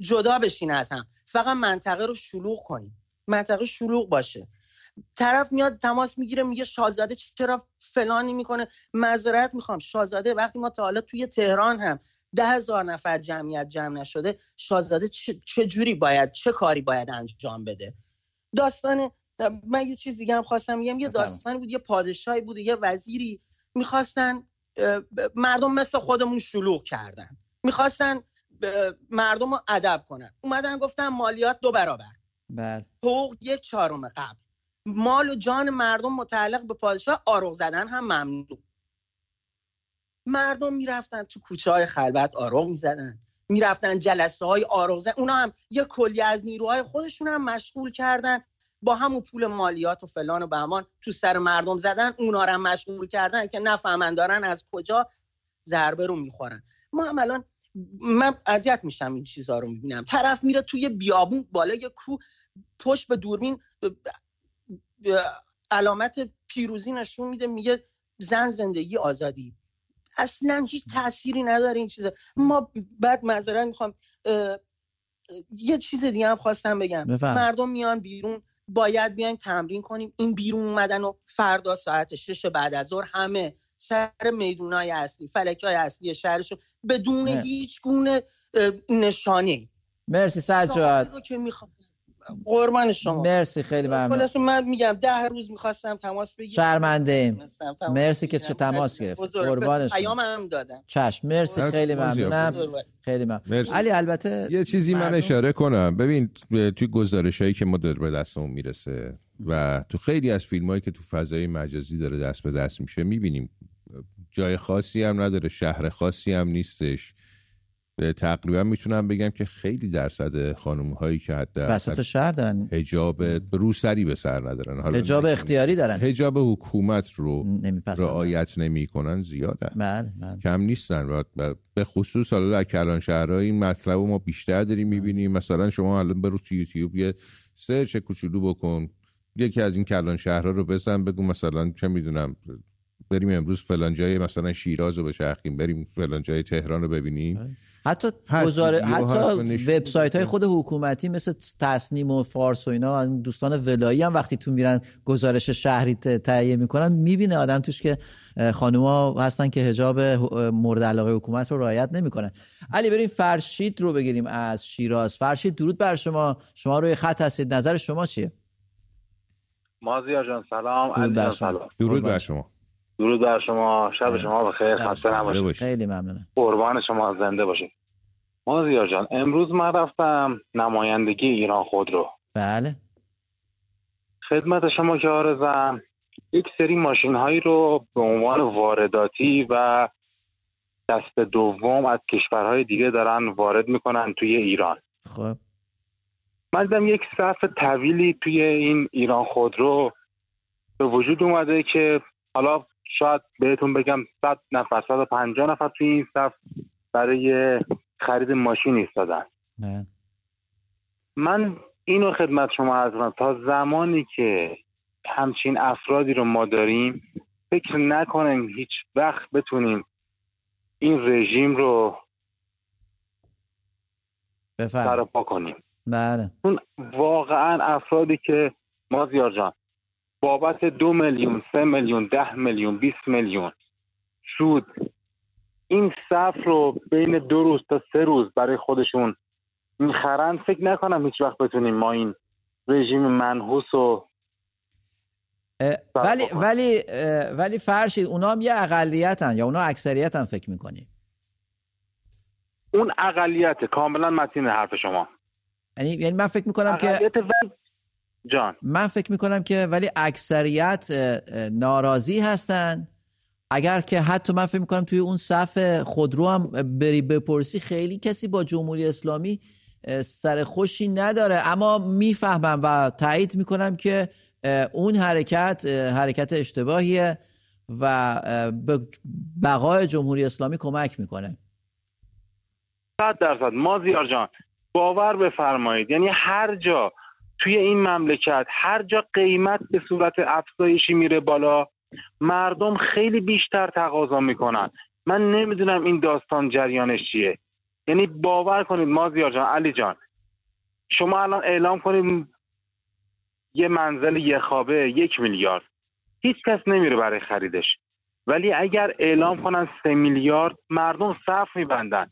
جدا بشین از هم. فقط منطقه رو شلوغ کنیم. منطقه شلوغ باشه. طرف میاد تماس می‌گیره میگه شاهزاده چرا فلانی می‌کنه؟ معذرت می‌خوام شاهزاده وقتی ما تا حالا توی تهران هم ده هزار نفر جمعیت جمع نشده شاهزاده چه, جوری باید چه کاری باید انجام بده؟ داستان من یه چیز دیگه هم خواستم میگم یه داستانی بود یه پادشاهی بود یه وزیری می‌خواستن مردم مثل خودمون شلوغ کردن. می‌خواستن مردم رو ادب کنن. اومدن گفتن مالیات دو برابر. بله. حقوق یک چهارم قبل. مال و جان مردم متعلق به پادشاه آروغ زدن هم ممنوع. مردم می‌رفتن تو کوچه های خلوت آروغ می‌زدن. می‌رفتن جلسه های زدن اونا هم یه کلی از نیروهای خودشون هم مشغول کردن. با همون پول مالیات و فلان و بهمان تو سر مردم زدن. اونا رو هم مشغول کردن که نفهمن دارن از کجا ضربه رو می‌خورن. ما هم الان من اذیت میشم این چیزها رو می‌بینم. طرف میره توی بیابون بالای کو پشت به دوربین علامت پیروزی نشون میده میگه زن زندگی آزادی. اصلا هیچ تأثیری نداره این چیزا. ما بعد معذرت می‌خوام یه چیز دیگه هم خواستم بگم. مردم میان بیرون باید بیاین تمرین کنیم. این بیرون اومدن و فردا ساعت شش بعد از ظهر همه سر میدونای اصلی فلک های اصلی شهرشون بدون هیچ گونه نشانه مرسی سجاد که قربان شما. مرسی خیلی ممنون. من میگم ده روز می‌خواستم تماس بگیرم. شرمنده. ایم مرسی که چه تماس گرفت قربان شما پیام هم دادم چشم. مرسی خیلی ممنونم. خیلی ممنون. علی البته یه چیزی من اشاره کنم. ببین توی گزارش هایی که ما در به دستمون می‌رسه و تو خیلی از فیلم هایی که تو فضای مجازی داره دست به دست میشه می‌بینیم. جای خاصی هم نداره شهر خاصی هم نیستش. تقریبا می‌تونم بگم که خیلی درصد خانم هایی که حتی وسط شهر دارن. حجاب روسری به سر ندارن. حالا حجاب اختیاری دارن. حجاب حکومت رو رعایت نمی‌کنن زیادن. بله بله. کم نیستن. و به خصوص حالا در کلان شهرها این مطلب ما بیشتر داریم می‌بینیم. مثلا شما الان برو تو یوتیوب یه سرچ کوچولو بکن. یکی از این کلان شهرها رو بزن بگو مثلا چه می‌دونم بریم امروز فلان جای مثلا شیراز رو بچرخیم بریم فلان جای تهران رو ببینیم. بله. حتی گزاره حتی وبسایت های خود حکومتی مثل تصنیم و فارس و اینا دوستان ولایی هم وقتی تو میرن گزارش شهری تهیه می‌کنن می‌بینه آدم توش که خانوما هستن که حجاب مورد علاقه حکومت رو رعایت نمی‌کنن. علی بریم فرشید رو بگیریم از شیراز. فرشید درود بر شما. شما روی خط هستید. نظر شما چیه؟ مازیار جان سلام. درود بر شما. درود بر شما. درود بر شما. شب شما بخیر خسته نباشید. خیلی ممنونم. قربان شما زنده باشید. مازیار جان امروز من رفتم نمایندگی ایران خود رو. بله. خدمت شما که آرزم. یک سری ماشین هایی رو به عنوان وارداتی و دست دوم از کشورهای دیگه دارن وارد می‌کنن توی ایران. خب. من دیدم یک صف طویلی توی این ایران خودرو به وجود اومده که حالا شاید بهتون بگم 100 نفر 150 نفر توی این صف برای خرید ماشین ایستادن. من اینو خدمت شما از تا زمانی که همچین افرادی رو ما داریم فکر نکنیم هیچ وقت بتونیم این رژیم رو سرپا کنیم. بله. اون واقعا افرادی که مازیار جان بابت دو میلیون سه میلیون ده میلیون بیست میلیون سود این صف رو بین دو روز تا سه روز برای خودشون می‌خرن. فکر نکنم هیچ وقت بتونیم ما این رژیم منحوس و ولی ولی ولی فرشید اونا هم یه اقلیتن یا اونا اکثریتن فکر می‌کنی؟ اون اقلیت کاملا متین حرف شما. یعنی یعنی من فکر می‌کنم که جان. من فکر می‌کنم که ولی اکثریت ناراضی هستن. اگر که حتی من فکر می‌کنم توی اون صف خودرو هم بری بپرسی خیلی کسی با جمهوری اسلامی سر خوشی نداره. اما می‌فهمم و تایید می‌کنم که اون حرکت حرکت اشتباهیه و به بقای جمهوری اسلامی کمک می‌کنه. صد درصد. مازیار جان باور بفرمایید. یعنی هر جا توی این مملکت هر جا قیمت به صورت افزایشی میره بالا مردم خیلی بیشتر تقاضا می‌کنن. من نمی‌دونم این داستان جریانش چیه. یعنی باور کنید مازیار جان علی جان. شما الان اعلام کنید یه منزل یه خوابه یک میلیارد. هیچ کس نمیره برای خریدش. ولی اگر اعلام کنن سه میلیارد مردم صف میبندن.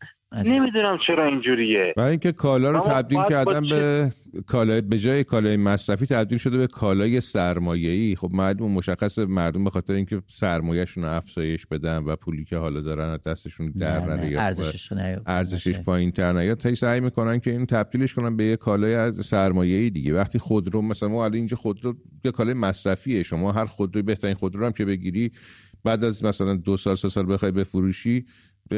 نمی‌دونم چرا اینجوریه. برای اینکه کالا رو تبدیل کردن به کالای به جای کالای مصرفی تبدیل شده به کالای سرمایه‌ای. خب معلوم مشخص مردم به خاطر اینکه سرمایه‌شون رو افزایش بدن و پولی که حالا دارن دستشون در نره ارزشش ارزشش پایین‌تر نیاد تا سعی می‌کنن که این تبدیلش کنن به یه کالای سرمایه‌ای دیگه. وقتی خودرو مثلا ما الان اینجا خودرو یه کالای مصرفیه. شما هر خودروی بهترین خودرو هم که بگیری بعد از مثلا دو سال سه سال بخوای بفروشی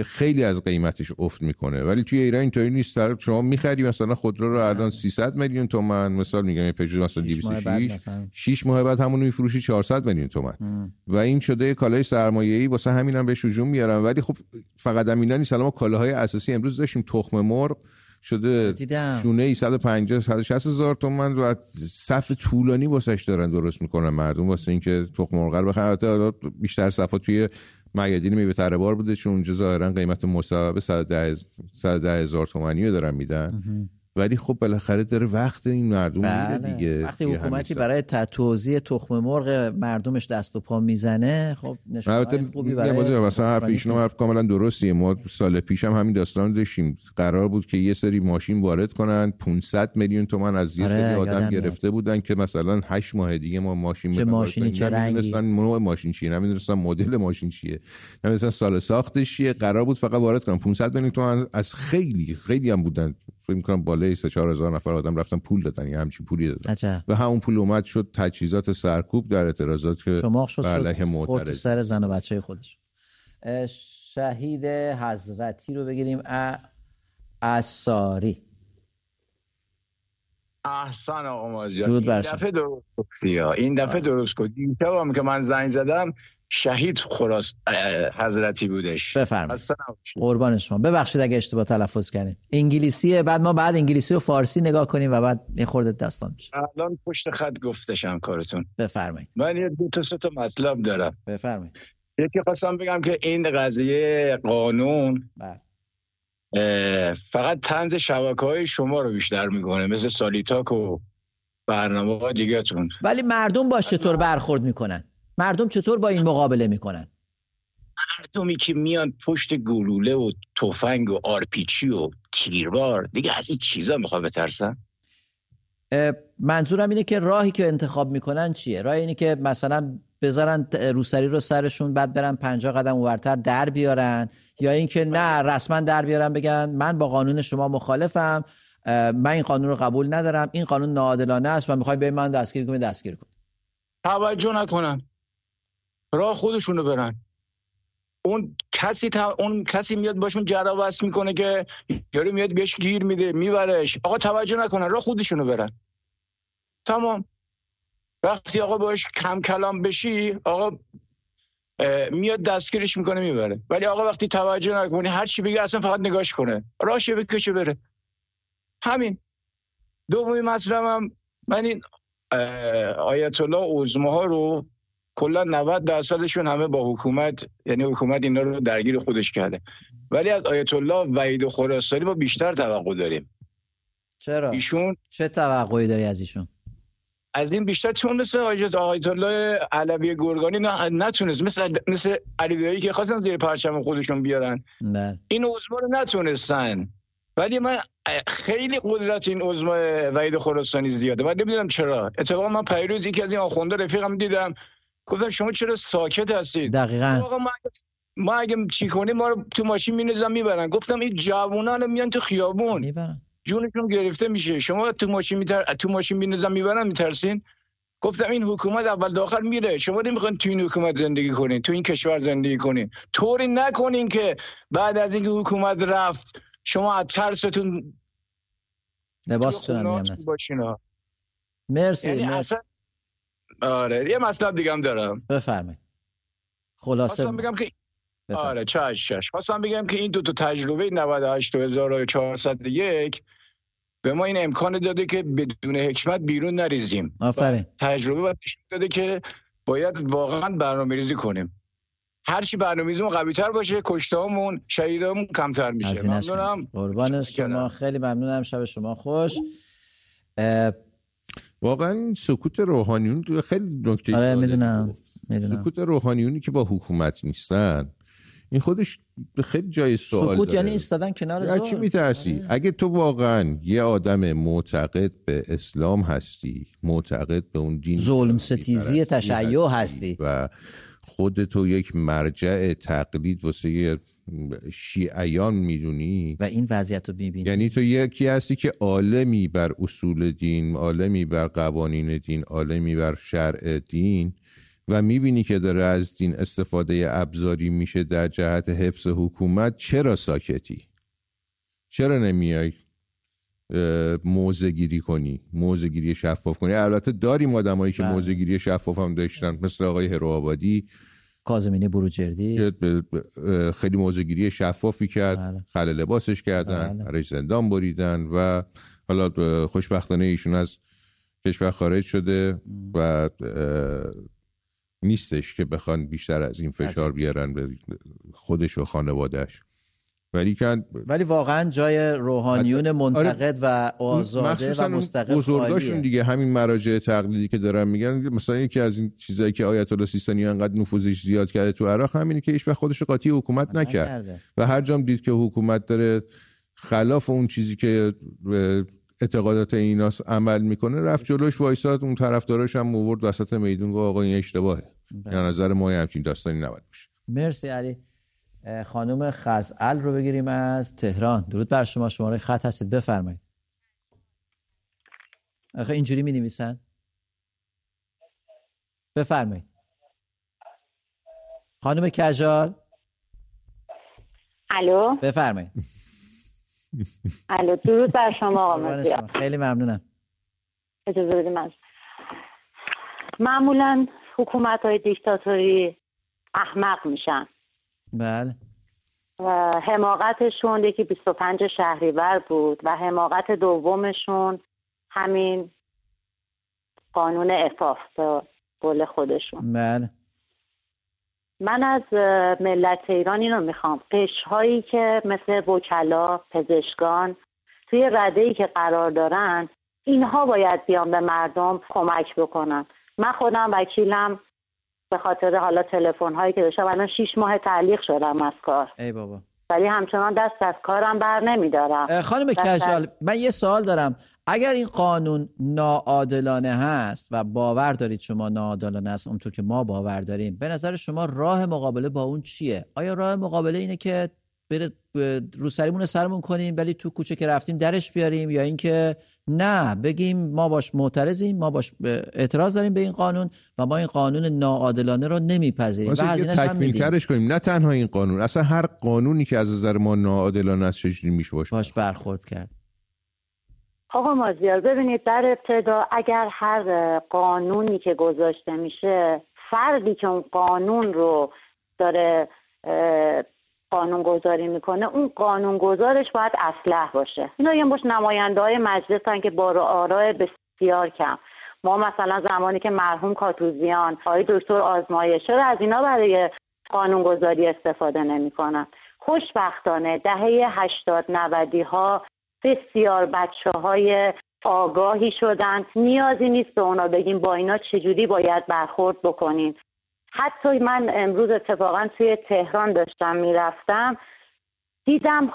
خیلی از قیمتش افت می‌کنه. ولی توی ایران اینطوری نیست. شما می‌خری مثلا خودرو رو الان 300 میلیون تومن. مثال میگم یه پژو مثلا 206 6 ماه بعد همون میفروشی 400 میلیون تومن. و این شده کالای سرمایه‌ای واسه همین هم بهش هجوم میارن ولی خب فقط همینا نیست. ما کالاهای اساسی امروز داشتیم. تخم مرغ شده شونه ای 150 160 هزار تومن و صف طولانی واسش دارن درست می‌کنن مردم واسه اینکه تخم مرغ رو بخرن. بیشتر صفا توی میادین میوه تره بار بوده چون اونجا ظاهرا قیمت مصوب 110 هزار تومانی رو دارن میدن. ولی خب بالاخره داره وقت این مردم بله. دیگه. وقتی حکومتی برای توزیع تخم مرغ مردمش دست و پا می‌زنه خب نشون خوبی برای مثلا حرف ایشون حرف کاملا درستیه. ما سال پیش هم همین داستان داشتیم. قرار بود که یه سری ماشین وارد کنن. 500 میلیون تومن از یه سری آره، آدم گرفته بودن که مثلا 8 ماه دیگه ما ماشین چه ماشینی چه رنگی. نوع ماشین چیه نمی‌دونستن مدل ماشین چیه نمی‌دونستن سال ساختش چیه. قرار بود فقط وارد کنن. 500 میلیون تومن از خیلی خیلی هم بودن. فکر می‌کنم بالای 3 4000 نفر آدم رفتن پول دادن یا همچین پولی دادن. عجب. و همون پول اومد شد تجهیزات سرکوب در اعتراضات که بر علیه معترض. سر زن و بچه خودش. شهید حضرتی رو بگیریم. اساری احسان آقا مازیار. این دفعه درست این دفعه درست کن این که من زنگ زدم شهید خراس حضرتی بودش. بفرمایید. قربان شما. ببخشید اگه اشتباه تلفظ کردیم انگلیسیه بعد ما بعد انگلیسی رو فارسی نگاه کنیم و بعد یه خورده داستان میشه. الان پشت خط گفتشم کارتون. بفرمایید. من یه دو تا سه تا مطلب دارم. بفرمایید. یکی خواستم بگم که این قضیه قانون بله. فقط تنز شبکه های شما رو بیشتر می‌کنه مثل سالیتاک و برنامه دیگه تون ولی مردم با چطور برخورد می‌کنن؟ مردم چطور با این مقابله می‌کنن؟ مردمی که میان پشت گلوله و تفنگ و آرپیچی و تیربار دیگه از این چیزا می‌خواد بترسن؟ منظورم اینه که راهی که انتخاب می‌کنن چیه؟ راه اینه که مثلا بذارن روسری رو سرشون بعد برن پنجاه قدم اورتر در بیارن یا اینکه نه رسما در بیارن بگن من با قانون شما مخالفم من این قانون رو قبول ندارم این قانون ناعادلانه است و می‌خوای به من دستگیر کنی دستگیر کن. توجه نکنن راه خودشونو برن. اون کسی اون کسی میاد باشون جرا می‌کنه که یارو میاد بهش گیر میده میبرش. آقا توجه نکنن راه خودشونو برن. تمام. وقتی آقا باش کم کلام بشی آقا میاد دستگیرش می‌کنه می‌بره. ولی آقا وقتی توجه نکنی هر چی بگه اصلا فقط نگاش کنه. راهش بکشه بره. همین. دومی مطلبم من این آیت الله ها رو کلا 90 درصدشون همه با حکومت یعنی حکومت اینا رو درگیر خودش کرده. ولی از آیت الله وحید خراسانی ما بیشتر توقع داریم. چرا؟ ایشون چه توقعی داری از ایشون؟ از این بیشتر چون مثل آیت الله علوی گرگانی نتونست مثل مثل علی که خواستن زیر پرچم خودشون بیارن. نه. بله. این عضو رو نتونستن. ولی من خیلی قدرت این عضو وحید خراسانی زیاده. و نمی‌دونم چرا. اتفاقا من پیروز یکی از این آخونده رفیقم دیدم. گفتم شما چرا ساکت هستید؟ دقیقا. ما اگه چی کنیم ما رو تو ماشین مینزن می‌برن. گفتم این جوونان میان تو خیابون. می‌برن. جونشون گرفته میشه. شما تو ماشین میتر... تو ماشین مینزن می‌برن میترسین؟ گفتم این حکومت اول داخل میره. شما نمی‌خواین تو این حکومت زندگی کنین تو این کشور زندگی کنین. طوری نکنین که بعد از اینکه حکومت رفت شما از ترستون لباستون مرسی, یعنی مرسی. آره یه مطلب دیگه هم دارم. بفرمایید. خلاصه بگم که آره چش چش خواستم بگم که این دو تا تجربه 98 1401 به ما این امکان داده که بدون حکمت بیرون نریزیم. آفرین. تجربه باید داده که باید واقعا برنامه ریزی کنیم هرچی برنامه‌ریزیمون قوی تر باشه کشتهامون شهیدامون کمتر میشه. ممنونم. قربان شما. خیلی ممنونم. شب شما خوش. واقعا سکوت روحانیون خیلی نکته آره می‌دونم سکوت روحانیونی که با حکومت نیستن. این خودش خیلی جای سوال سکوت یعنی ایستادن کنار زور چی میترسی؟ آره. اگه تو واقعا یه آدم معتقد به اسلام هستی معتقد به اون دین ظلم ستیزی تشیع هستی و خودتو یک مرجع تقلید واسه شیعیان می‌دونی؟ و این وضعیت رو می‌بینی. یعنی تو یکی هستی که عالمی بر اصول دین عالمی بر قوانین دین عالمی بر شرع دین و می‌بینی که داره از دین استفاده ابزاری میشه در جهت حفظ حکومت چرا ساکتی؟ چرا نمیای موزه گیری کنی موزه گیری شفاف کنی؟ البته داریم آدمایی که بله. موزه گیری شفاف هم داشتن مثل آقای هروآبادی. کازمینه بروجردی خیلی موزه گیری شفافی کرد. بله. خل لباسش کردن بله. زندان بریدن و حالا خوشبختانه ایشون از کشور خارج شده و نیستش که بخوان بیشتر از این فشار بیارن به خودش و خانوادهش ولی ولی واقعا جای روحانیون آره، منتقد و آزاده و مستقل بزرگاشون دیگه همین مراجع تقلیدی که دارن میگن مثلا یکی از این چیزایی که آیت الله سیستانی انقدر نفوذش زیاد کرده تو عراق همینه که هیچ وقت خودش قاطی حکومت نکرد. و هر جام دید که حکومت داره خلاف اون چیزی که اعتقادات ایناس عمل می‌کنه رفت جلوش وایساد اون طرفداراش هم آورد وسط میدون گفت آقا این اشتباهه. بله. یا نظر ما همچین داستانی نباید باشه. مرسی علی. خانم خزعل رو بگیریم از تهران. درود بر شما. شماره خط هستید. بفرمایید. آخه اینجوری می نویسن؟ بفرمایید. خانم کجال. الو؟ بفرمایید. الو درود بر شما آقا خیلی ممنونم. اجازه بدیم از معمولا حکومت های دیکتاتوری احمق میشن. بله. و حماقتشون یکی 25 شهریور بود و حماقت دومشون همین قانون افاف به قول خودشون. بله. من از ملت ایران اینو می‌خوام. قشهایی که مثل وکلا پزشکان توی رده ای که قرار دارن اینها باید بیان به مردم کمک بکنن. من خودم وکیلم به خاطر حالا تلفن هایی که داشتم الان شیش ماه تعلیق شدم از کار. ای بابا. ولی همچنان دست از کارم بر نمیدارم. خانم کشال من یه سوال دارم. اگر این قانون ناعادلانه هست و باور دارید شما ناعادلانه است اونطور که ما باور داریم به نظر شما راه مقابله با اون چیه؟ آیا راه مقابله اینه که بره رو سریمون سرمون کنیم ولی تو کوچه که رفتیم درش بیاریم یا اینکه نه بگیم ما باش معترضیم ما باش اعتراض داریم به این قانون و ما این قانون ناعادلانه رو نمیپذیریم. و هزینه‌اش هم ترش کنیم. نه تنها این قانون اصلا هر قانونی که از نظر ما ناعادلانه است چجوری میشه باش باش برخورد کرد. آقا مازیار ببینید در ابتدا اگر هر قانونی که گذاشته میشه فردی که اون قانون رو داره قانون گذاری می‌کنه اون قانون گذارش باید اسلح باشه. اینا یه مش نماینده های مجلس که با آرای بسیار کم. ما مثلا زمانی که مرحوم کاتوزیان های دکتر آزمایش چرا از اینا برای قانون گذاری استفاده نمی‌کنن؟ خوشبختانه دهه هشتاد نودی ها بسیار بچه های آگاهی شدن. نیازی نیست به اونا بگیم با اینا چجوری باید برخورد بکنیم. حتی من امروز اتفاقا توی تهران داشتم می‌رفتم. دیدم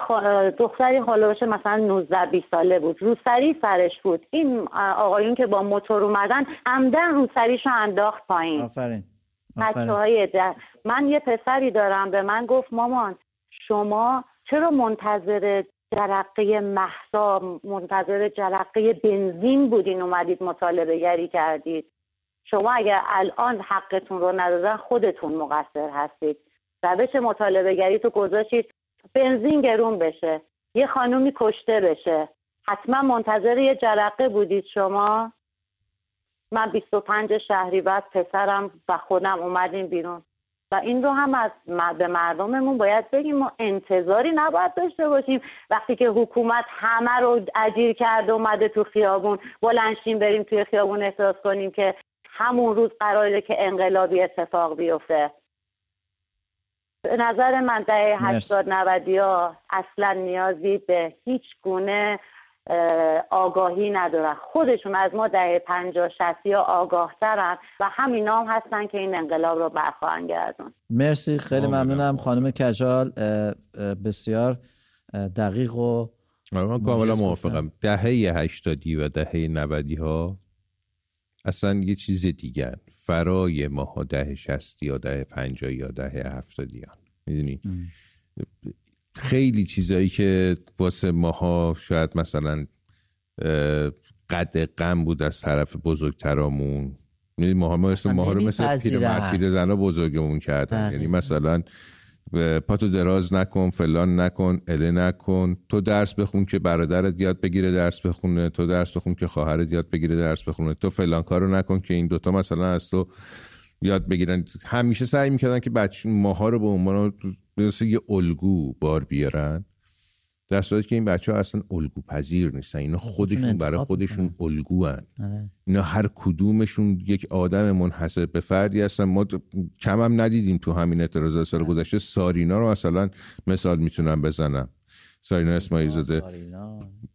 دختری باشه مثلا 19 20 ساله بود. روسری سرش بود. این آقایون که با موتور اومدن عمدن روسریشو انداخت پایین. آفرین. های من یه پسری دارم. به من گفت مامان شما چرا منتظر جرقه محسا منتظر جرقه بنزین بودین؟ اومدید مطالبه گری کردید. شما اگر الان حقتون رو ندادن خودتون مقصر هستید. روش مطالبه گری تو گذاشتید بنزین گرون بشه یه خانومی کشته بشه. حتما منتظر یه جرقه بودید شما. من 25 شهری بعد پسرم و خودم اومدیم بیرون. و این رو هم از به مردممون باید بگیم ما انتظاری نباید داشته باشیم. وقتی که حکومت همه رو اجیر کرده اومده تو خیابون بلنشیم بریم توی خیابون احساس کنیم که همون روز قراره که انقلابی اتفاق بیفته. به نظر من دهه هشتاد نودی ها اصلا نیازی به هیچ گونه آگاهی ندارن. خودشون از ما دهه پنجاه شستی ها آگاه ترن و همین نام هستن که این انقلاب رو برخواهن گردون. مرسی. خیلی ممنونم. خانم کجال بسیار دقیق و من کاملا موافقم. دهه هشتادی و دهه نودی ها اصلا یه چیز دیگر فرای ماها ده شستی یا ده پنجایی یا ده هفتادی ها می‌دونی؟ خیلی چیزایی که واسه ماها شاید مثلا قد غم بود از طرف بزرگترامون. یعنی ماها مثل ماها رو مثل پیر زنا بزرگمون کردن. یعنی مثلا پاتو دراز نکن فلان نکن اله نکن. تو درس بخون که برادرت یاد بگیره درس بخونه تو درس بخون که خواهرت یاد بگیره درس بخونه. تو فلان کارو نکن که این دوتا مثلا از تو یاد بگیرن. همیشه سعی می‌کردن که بچه ماها رو به عنوان یه الگو بار بیارن. در صورتی که این بچه ها اصلا الگو پذیر نیستن. اینا خودشون برای خودشون الگو هن. آره. اینا هر کدومشون یک آدم منحصر به فردی هستن. ما کم هم ندیدیم تو همین اعتراضات سال آره. گذشته. سارینا رو مثلا مثال می‌تونم بزنم. سارینا اسماعیل زاده.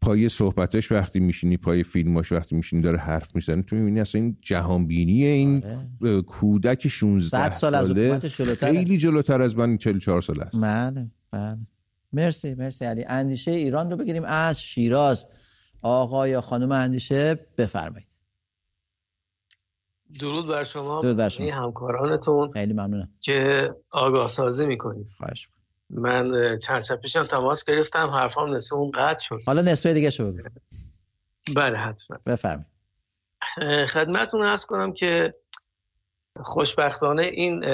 پای صحبتش وقتی میشینی پای فیلماش وقتی میشینی داره حرف می‌زنه. تو می‌بینی اصلا این جهانبینی این آره. کودک 16 سال ساله خیلی جلوتر از من 44 سال است. بله بله. مرسی مرسی علی. اندیشه ایران رو بگیریم. از شیراز. آقا یا خانم اندیشه بفرمایید. درود بر شما. درود بر شما. همکارانتون خیلی ممنونم. که آگاه سازی می‌کنید خواهش من چند شب پیشم تماس گرفتم. حرفام نصف اون قطع شد. حالا نصفه دیگه شو بگو. بله حتما. بفرمایید. خدمتتون ارز کنم که خوشبختانه این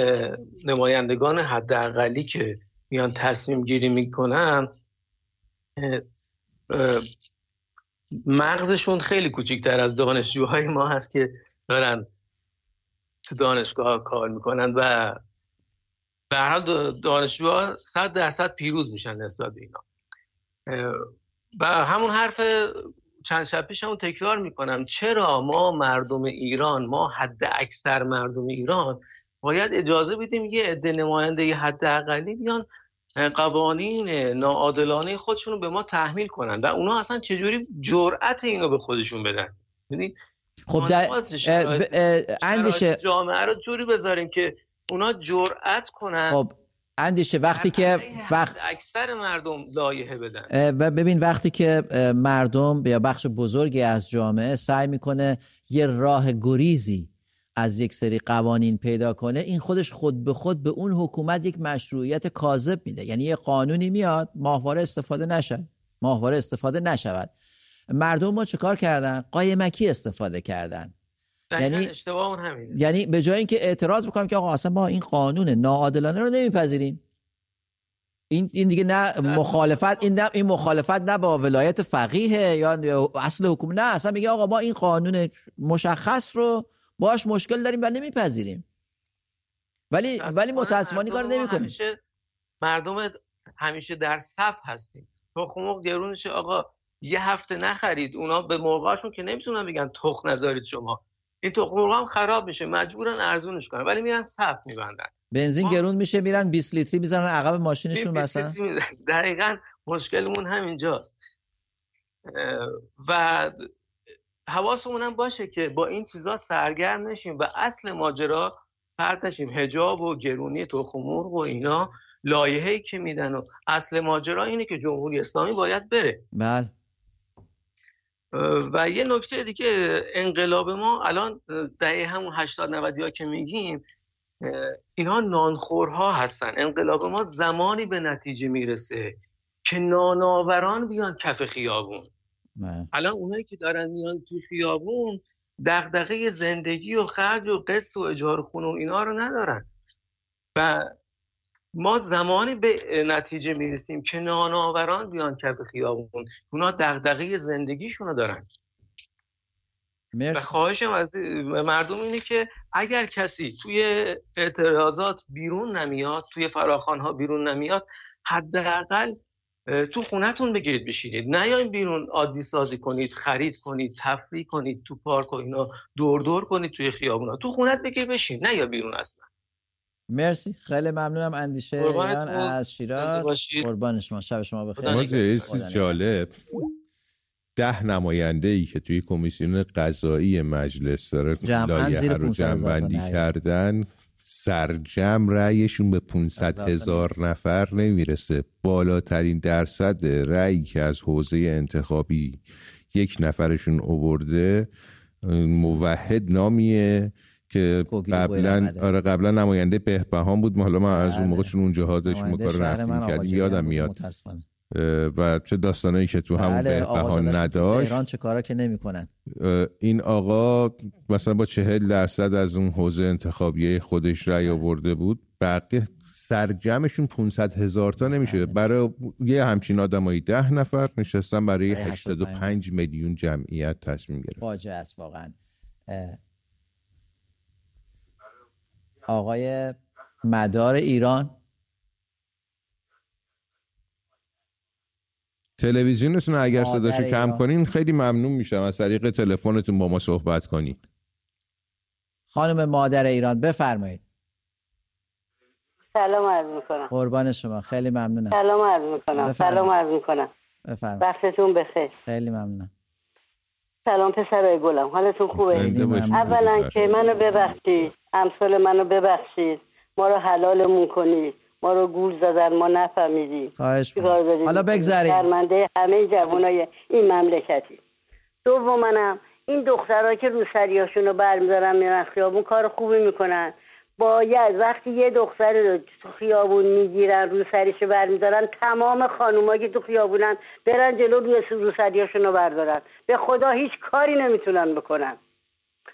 نمایندگان حداقلی که میان تصمیم گیری می‌کنن مغزشون خیلی کوچکتر از دانشجوهای ما هست که دارن تو دانشگاه کار می‌کنن و به هر حال دانشجوها صد درصد پیروز میشن نسبت به اینا. و همون حرف چند شب پیش همون تکرار می‌کنم. چرا ما مردم ایران ما حد اکثر مردم ایران باید اجازه بدیم یه عده نماینده حد اقلی بیان قوانین ناعادلانه خودشون رو به ما تحمیل کنن. و اونا اصلا چجوری جرأت اینو به خودشون بدن؟ ببینید خب در اندیشه جامعه رو جوری بذاریم که اونا جرأت کنن خب اندیشه وقتی که وقت اکثر مردم لایحه بدن. و ببین وقتی که مردم یا بخش بزرگی از جامعه سعی می‌کنه یه راه گریزی از یک سری قوانین پیدا کنه این خودش خود به خود به اون حکومت یک مشروعیت کاذب میده. یعنی یه قانونی میاد ماهواره استفاده نشه ماهواره استفاده نشود. مردم ما چه کار کردن؟ قایمکی استفاده کردن. یعنی اشتباه همین یعنی به جای اینکه اعتراض بکنم که آقا اصلا ما این قانون ناعادلانه رو نمیپذیریم. این این دیگه نه. مخالفت این نه این مخالفت نه با ولایت فقیه یا اصل حکومت نه اصلا میگه آقا ما این قانون مشخص رو باش مشکل داریم و نمیپذیریم. ولی ولی متاسفانه کار نمی‌کنیم. همیشه مردم همیشه در صف هستیم. تخم گرونش آقا یه هفته نخرید. اونا به مرغاشون که نمی‌تونن بگن تخم نذارید شما. این تخم مرغ هم خراب میشه مجبورن ارزونش کنن. ولی میرن صف میبندن. بنزین گرون میشه میرن 20 لیتری می‌زنن عقب ماشینشون مثلا. دقیقا مشکلمون همینجاست. و حواسمون هم باشه که با این چیزا سرگرم نشیم و اصل ماجرا پرت نشیم. هجاب و گرونی تخم مرغ و اینا لایحه‌ای که میدن و اصل ماجرا اینه که جمهوری اسلامی باید بره. بله. و یه نکته دیگه انقلاب ما الان دهه همون 80 90 ها که میگیم اینها نانخورها هستن. انقلاب ما زمانی به نتیجه می‌رسه که ناناوران بیان کف خیابون. الان اونایی که دارن میان تو خیابون دغدغه زندگی و خرج و قسط و اجاره خونه و اینا رو ندارن. و ما زمانی به نتیجه می‌رسیم که نانآوران بیان کف خیابون. اونا دغدغه زندگیشونو دارن. مرسی. و خواهشم از مردم اینه که اگر کسی توی اعتراضات بیرون نمیاد توی فراخان ها بیرون نمیاد حداقل تو خونتون بگیرید بشینید. نیاین بیرون عادی سازی کنید خرید کنید تفریح کنید تو پارک و اینا دور دور کنید توی خیابونا. تو خونت بگیر بشین. نه یا بیرون اصلا. مرسی. خیلی ممنونم. اندیشه ایران از شیراز. قربان شما. شب شما بخیر. جالب. ده نماینده ای که توی کمیسیون قضایی مجلس داره لایحه رو جمع کردن. سرجم رأیشون به 500 هزار نفر نمی‌رسه. بالاترین درصد رأی که از حوزه انتخابی یک نفرشون اوورده موحد نامیه که قبلا آره قبلا نماینده بهبهان بود. حالا ما از اون موقع چون اونجاها داشتیم کار رفتیم کردیم یادم میاد. و چه داستانایی که تو همون بله بهبهان نداشت؟ ایران چه کارا که نمی‌کنن؟ این آقا مثلا با چهل درصد از اون حوزه انتخابیه خودش رأی آورده بود. بقیه سرجمشون 500 هزار تا نمیشه. برای یه همچین آدمایی ده نفر نشستن برای 85 میلیون جمعیت تصمیم گرفت. فاجعه است واقعا. آقای مدار ایران؟ تلویزیونتون اگر صداشو کم کنین خیلی ممنون میشم. از طریق تلفنتون با ما صحبت کنین. خانم مادر ایران بفرمایید. سلام عرض می‌کنم. قربان شما. خیلی ممنونم. سلام عرض می‌کنم. سلام عرض می‌کنم. بفرمایید. وقتتون بخیر. خیلی ممنونم. سلام پسرای گلم. حالتون خوبه؟ اولا که منو ببخشید. امثال منو ببخشید. ما رو حلالمون کنید. ما رو گول زدن ما نفهمیدیم. حالا بگذاریم شرمنده همه جوانای این مملکتی. دوم منم این دخترها که روسریاشون رو برمیدارن میرن خیابون کار خوبی می‌کنن. باید وقتی یه دختر رو تو خیابون می‌گیرن روسریشو برمیدارن تمام خانوما که تو خیابونن برن جلو روی روسریاشون رو بردارن. به خدا هیچ کاری نمی‌تونن بکنن.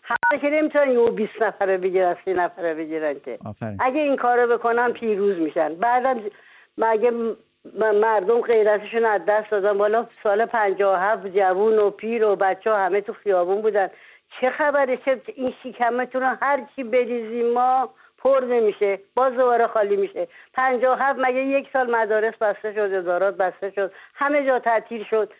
همه که نمی‌تونن یه 20 نفره بگیرن سی نفره بگیرن که. اگه این کارو بکنن پیروز میشن. بعدم مگه مردم غیرتشون از دست دادن؟ بالا سال هفت جوون و پیر و بچه ها همه تو خیابون بودن. چه خبره؟ چه این شکمتون رو هر چی بریزیم ما پر نمیشه. باز دوباره خالی میشه. هفت مگه یک سال مدارس بسته شد ادارات بسته شد همه جا تعطیل شد.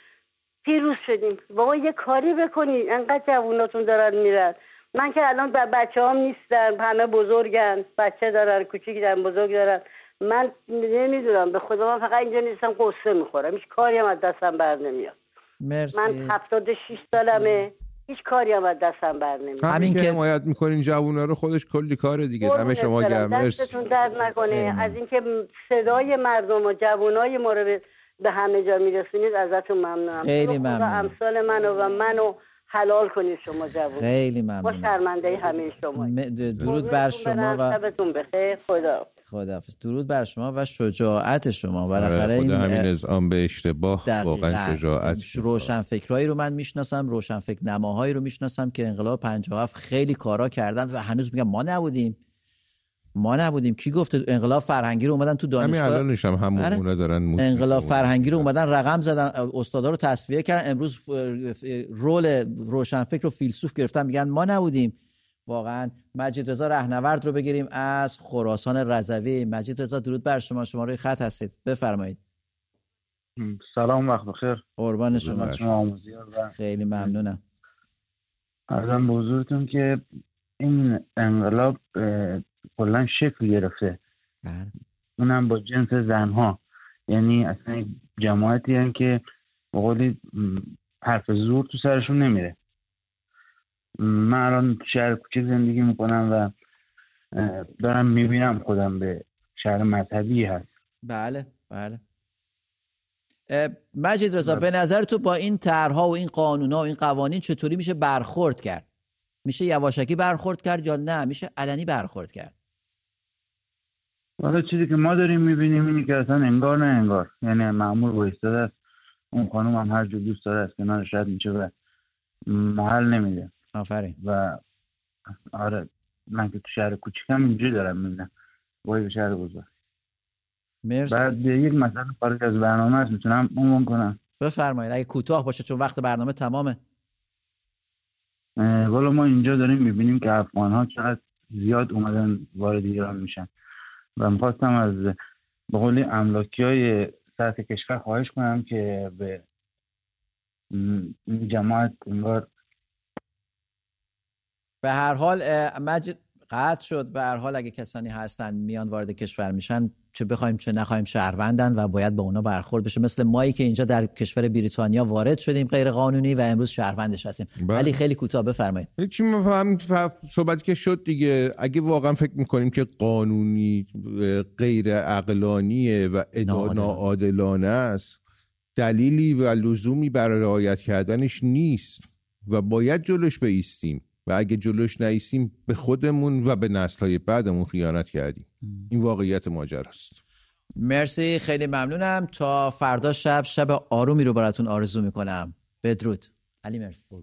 پیروز شدیم. بابا یه کاری بکنید انقدر جووناتون دارن میرن. من که الان بچه هم نیستن. همه بزرگن. بچه دارن کوچیک دارن بزرگ دارن. من نمی‌دونم. به خدا من فقط اینجا نیستم قصه می‌خورم. هیچ کاری هم از دستم بر نمیاد. مرسی. من هفتاد شیش سالمه. هیچ کاری هم از دستم بر نمیاد. همین که حمایت می‌کنین جوونا رو خودش کلی کاره دیگه. همه شما گرم. مرسی. درد نکنه. از اینکه صدای مردم و جوانای ما رو به همه جا میرسونید ازتون ممنونم. خیلی ممنون. امثال منو و منو حلال کنید شما جوون خیلی ممنون. با شرمنده همه شما. درود بر شما و شبتون بخیر. خدا خداحافظ. درود بر شما و شجاعت شما. بالاخره این همین نظام به اشتباه واقعا شجاعت روشن فکرایی رو من می‌شناسم روشن فکر نماهایی رو می‌شناسم که انقلاب 57 خیلی کارا کردن و هنوز میگم ما نبودیم. ما نبودیم. کی گفته انقلاب فرهنگی رو اومدن تو دانشگاه؟ همین الانش هم همون آره. دارن انقلاب فرهنگی رو اومدن رقم زدن استادا رو تصفیه کردن. امروز رول روشنفکر و فیلسوف گرفتن. میگن ما نبودیم. واقعا مجید رضا رهنورد رو بگیریم از خراسان رضوی. مجید رضا درود بر شما. شما روی خط هستید. بفرمایید. سلام وقت بخیر. قربان شما. خیلی ممنونم. ارزم به که این انقلاب کلا شکل گرفته. بله. اونم با جنس زنها. یعنی اصلا جماعتی هن که بقولی حرف زور تو سرشون نمیره. من الان شهر کوچک زندگی می‌کنم و دارم می‌بینم خودم به شهر مذهبی هست. بله بله. مجید رضا به نظر تو با این طرحها و این قانونها و این قوانین چطوری میشه برخورد کرد؟ میشه یواشکی برخورد کرد یا نه؟ میشه علنی برخورد کرد؟ حالا چیزی که ما داریم می‌بینیم اینی که اصلا انگار نه انگار. یعنی معمول وایستاده است. اون خانم هم هر جو دوست داره از کنار شاید میشه و محل نمیده. آفرین. و آره من که تو شهر کوچیکم اینجوری دارم می‌بینم. وای به شهر بزرگ. مرسی. بعد یک مثلا خارج از برنامه هست می‌تونم عنوان کنم. بفرمایید اگه کوتاه باشه چون وقت برنامه تمامه. والا ما اینجا داریم می‌بینیم که افغان ها چقدر زیاد اومدن وارد ایران میشن. و می‌خواستم از به قولی املاکی های سطح کشور خواهش کنم که به جماعت انگار به هر حال مجد قطع شد. به هر حال اگه کسانی هستن میان وارد کشور میشن. چه بخوایم چه نخوایم شهروندن و باید به اونا برخورد بشه. مثل مایی که اینجا در کشور بریتانیا وارد شدیم غیر قانونی و امروز شهروندش هستیم. بله. ولی خیلی کوتاه بفرمایید. چی هم صحبتی که شد دیگه. اگه واقعا فکر می‌کنیم که قانونی غیر عقلانیه و ناعادلانه. است دلیلی و لزومی برای رعایت کردنش نیست و باید جلوش بیستیم و اگه جلوش نیستیم به خودمون و به نسلهای بعدمون خیانت کردیم. این واقعیت ماجراست مرسی خیلی ممنونم. تا فردا شب شب آرومی رو براتون آرزو می‌کنم. بدرود. علی مرسی.